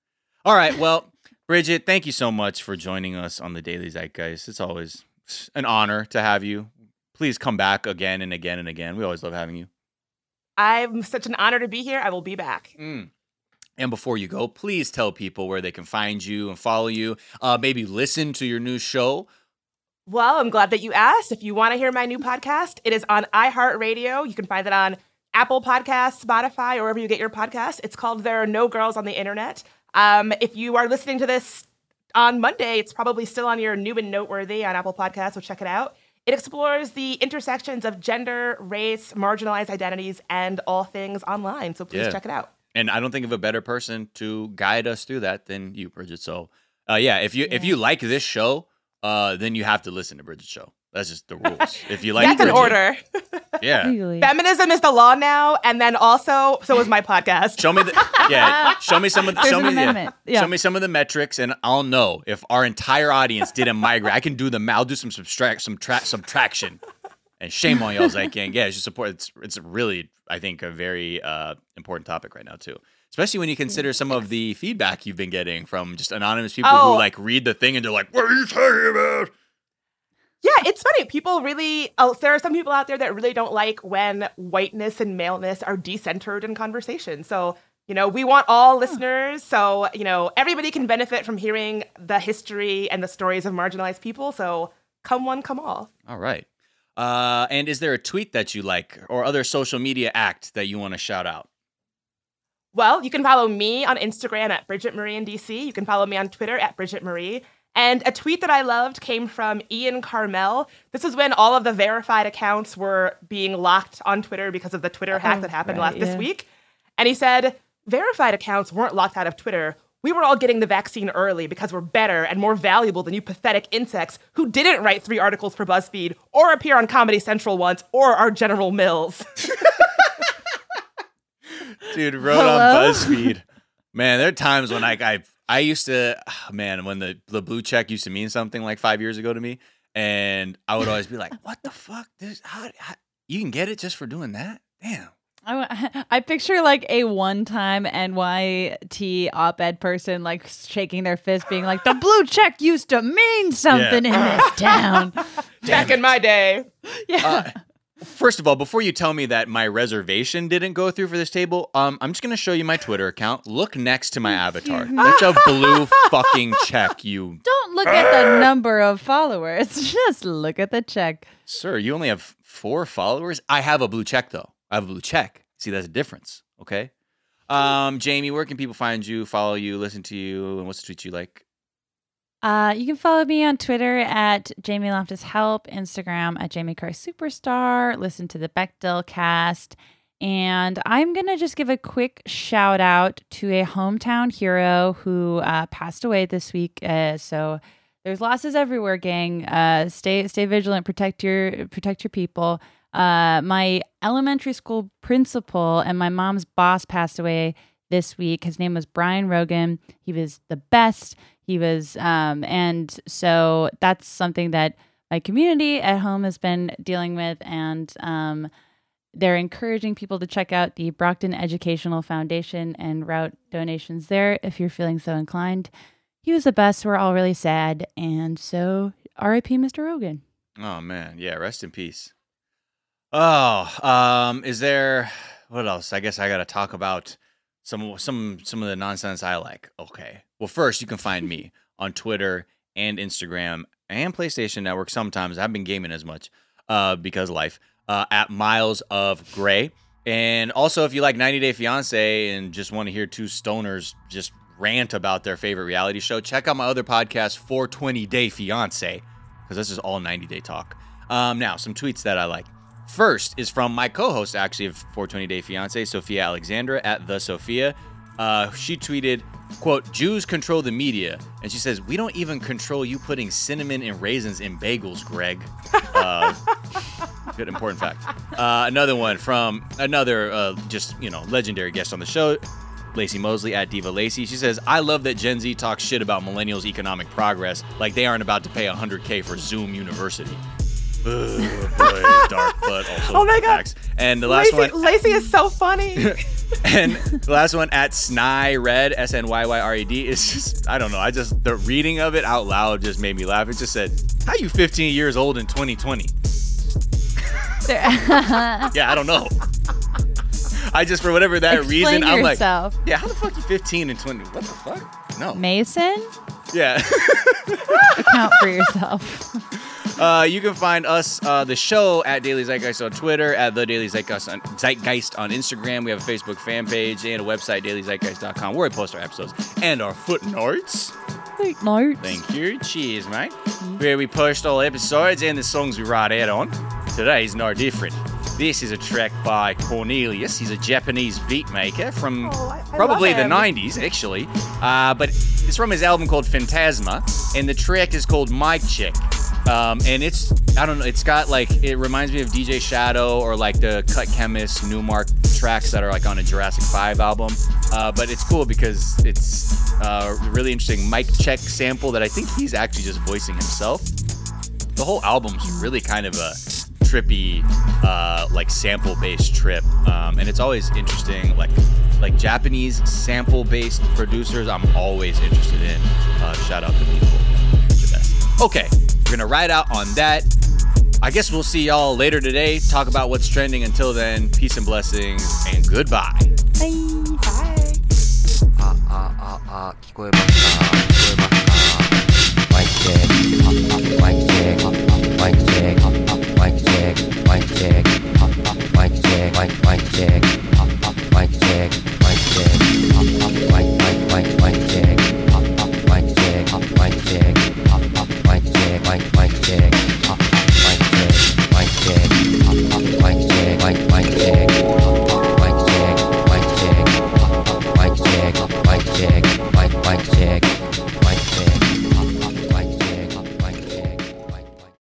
All right. Well, (laughs) Bridget, thank you so much for joining us on the Daily Zeitgeist. It's always an honor to have you. Please come back again and again and again. We always love having you. I'm such an honor to be here. I will be back. Mm. And before you go, please tell people where they can find you and follow you. Uh, maybe listen to your new show. Well, I'm glad that you asked. If you want to hear my new podcast, it is on iHeartRadio. You can find it on Apple Podcasts, Spotify, or wherever you get your podcasts. It's called There Are No Girls on the Internet. Um, if you are listening to this on Monday, it's probably still on your new and noteworthy on Apple Podcasts, so check it out. It explores the intersections of gender, race, marginalized identities, and all things online. So please Yeah. check it out. and I don't think of a better person to guide us through that than you, Bridget. So, uh, yeah, if you if you like this show, uh, then you have to listen to Bridget's show. That's just the rules. If you (laughs) like, That's an order. (laughs) Yeah, Legally. Feminism is the law now, and then also so is my podcast. show me the yeah. (laughs) Show me some of the There's show me the. Yeah. show me some of the metrics, and I'll know if our entire audience didn't migrate. I can do the I'll do some subtract some tra- subtraction. And shame on y'all, I can. Yeah, it's just support. It's it's really, I think, a very uh, important topic right now too. Especially when you consider some of the feedback you've been getting from just anonymous people Oh. who like read the thing and they're like, "What are you talking about?" Yeah, it's funny. People really, oh, there are some people out there that really don't like when whiteness and maleness are decentered in conversation. So, you know, we want all listeners. So, you know, everybody can benefit from hearing the history and the stories of marginalized people. So, come one, come all. All right. Uh, and is there a tweet that you like or other social media act that you want to shout out? Well, you can follow me on Instagram at Bridget Marie in DC. You can follow me on Twitter at Bridget Marie. And a tweet that I loved came from Ian Karmel. This is when all of the verified accounts were being locked on Twitter because of the Twitter hack Oh, that happened right, last this yeah. week. And he said, verified accounts weren't locked out of Twitter. We were all getting the vaccine early because we're better and more valuable than you pathetic insects who didn't write three articles for BuzzFeed or appear on Comedy Central once or are General Mills. (laughs) Dude, wrote on BuzzFeed. Man, there are times when like I I used to ah, man when the the blue check used to mean something like five years ago to me, and I would always be like, "What the fuck? This how, how you can get it just for doing that? Damn." I, (laughs) I picture like a one-time NYT op-ed person like shaking their fist, being like, "The blue check used to mean something in this (laughs) town." Back in my day. (laughs) Yeah, Uh, First of all, before you tell me that my reservation didn't go through for this table, um, I'm just gonna show you my Twitter account. Look next to my avatar. There's a (laughs) blue fucking check, you don't look at the number of followers. (laughs) Just look at the check. Sir, you only have four followers. I have a blue check though. I have a blue check. See, that's a difference. Okay. Um, Jamie, where can people find you, follow you, listen to you, and what's the tweet you like? Uh, you can follow me on Twitter at Jamie Loftus Help, Instagram at Jamie Christ Superstar, listen to the Bechdel cast. And I'm going to just give a quick shout out to a hometown hero who uh, passed away this week. Uh, so there's losses everywhere, gang. Uh, stay stay vigilant, protect your protect your people. Uh, my elementary school principal and my mom's boss passed away this week. His name was Brian Rogan. He was the best. He was, um, and so that's something that my community at home has been dealing with, and um, they're encouraging people to check out the Brockton Educational Foundation and route donations there if you're feeling so inclined. he was the best. We're all really sad, and so R.I.P. Mr. Rogan. Oh man, yeah. Rest in peace. Oh, um, is there what else? I guess I got to talk about some some some of the nonsense I like. Okay. Well, first you can find me (laughs) on Twitter and Instagram and PlayStation Network. Sometimes I've been gaming as much uh, because life uh, at Miles of Gray. And also, if you like 90 Day Fiance and just want to hear two stoners just rant about their favorite reality show, check out my other podcast, 420 Day Fiance, because this is all 90 Day talk. Um, now, some tweets that I like. First is from my co-host, actually, of 420 Day Fiance, Sophia Alexandra at the Sophia. Uh, she tweeted, "quote Jews control the media," and she says, "We don't even control you putting cinnamon and raisins in bagels, Greg." Uh, (laughs) good important fact. Uh, another one from another uh, just you know legendary guest on the show, Lacey Mosley at Diva Lacey. She says, I love that Gen Z talks shit about millennials' economic progress like they aren't about to pay 100K for Zoom University. Boy, dark, but also Oh my God. facts. And the last Lacey, one, Lacey is so funny. (laughs) and the last one at Sny Red S N Y Y R E D is just I don't know. I just the reading of it out loud just made me laugh. It just said, "How you 15 years old in 2020?" (laughs) Yeah, I don't know. I just for whatever that Explain reason, I'm like, yeah, how the fuck you 15 and 20? What the fuck? No. Mason, Yeah. (laughs) account for yourself. Uh, you can find us, uh, the show, at Daily Zeitgeist on Twitter, at The Daily Zeitgeist on, Zeitgeist on Instagram. We have a Facebook fan page and a website, dailyzeitgeist.com, where we post our episodes and our footnotes. Wait, notes. Thank you. Cheers, mate. Where we post all episodes and the songs we write out on. Today's no different. This is a track by Cornelius. He's a Japanese beat maker from Oh, I- I probably the 90s, actually. Uh, but it's from his album called Fantasma, and the track is called Mic Check. Um, and it's, I don't know, it's got like, it reminds me of DJ Shadow or like the Cut Chemist, Nu-Mark tracks that are like on a Jurassic 5 album. Uh, but it's cool because it's uh, a really interesting mic check sample that I think he's actually just voicing himself. The whole album's really kind of a trippy, uh, like sample-based trip, um, and it's always interesting. Like, like Japanese sample-based producers, I'm always interested in. Uh, shout out to people, the best. Okay, gonna ride out on that. I guess we'll see y'all later today. Talk about what's trending. Until then, peace and blessings, and goodbye. Bye.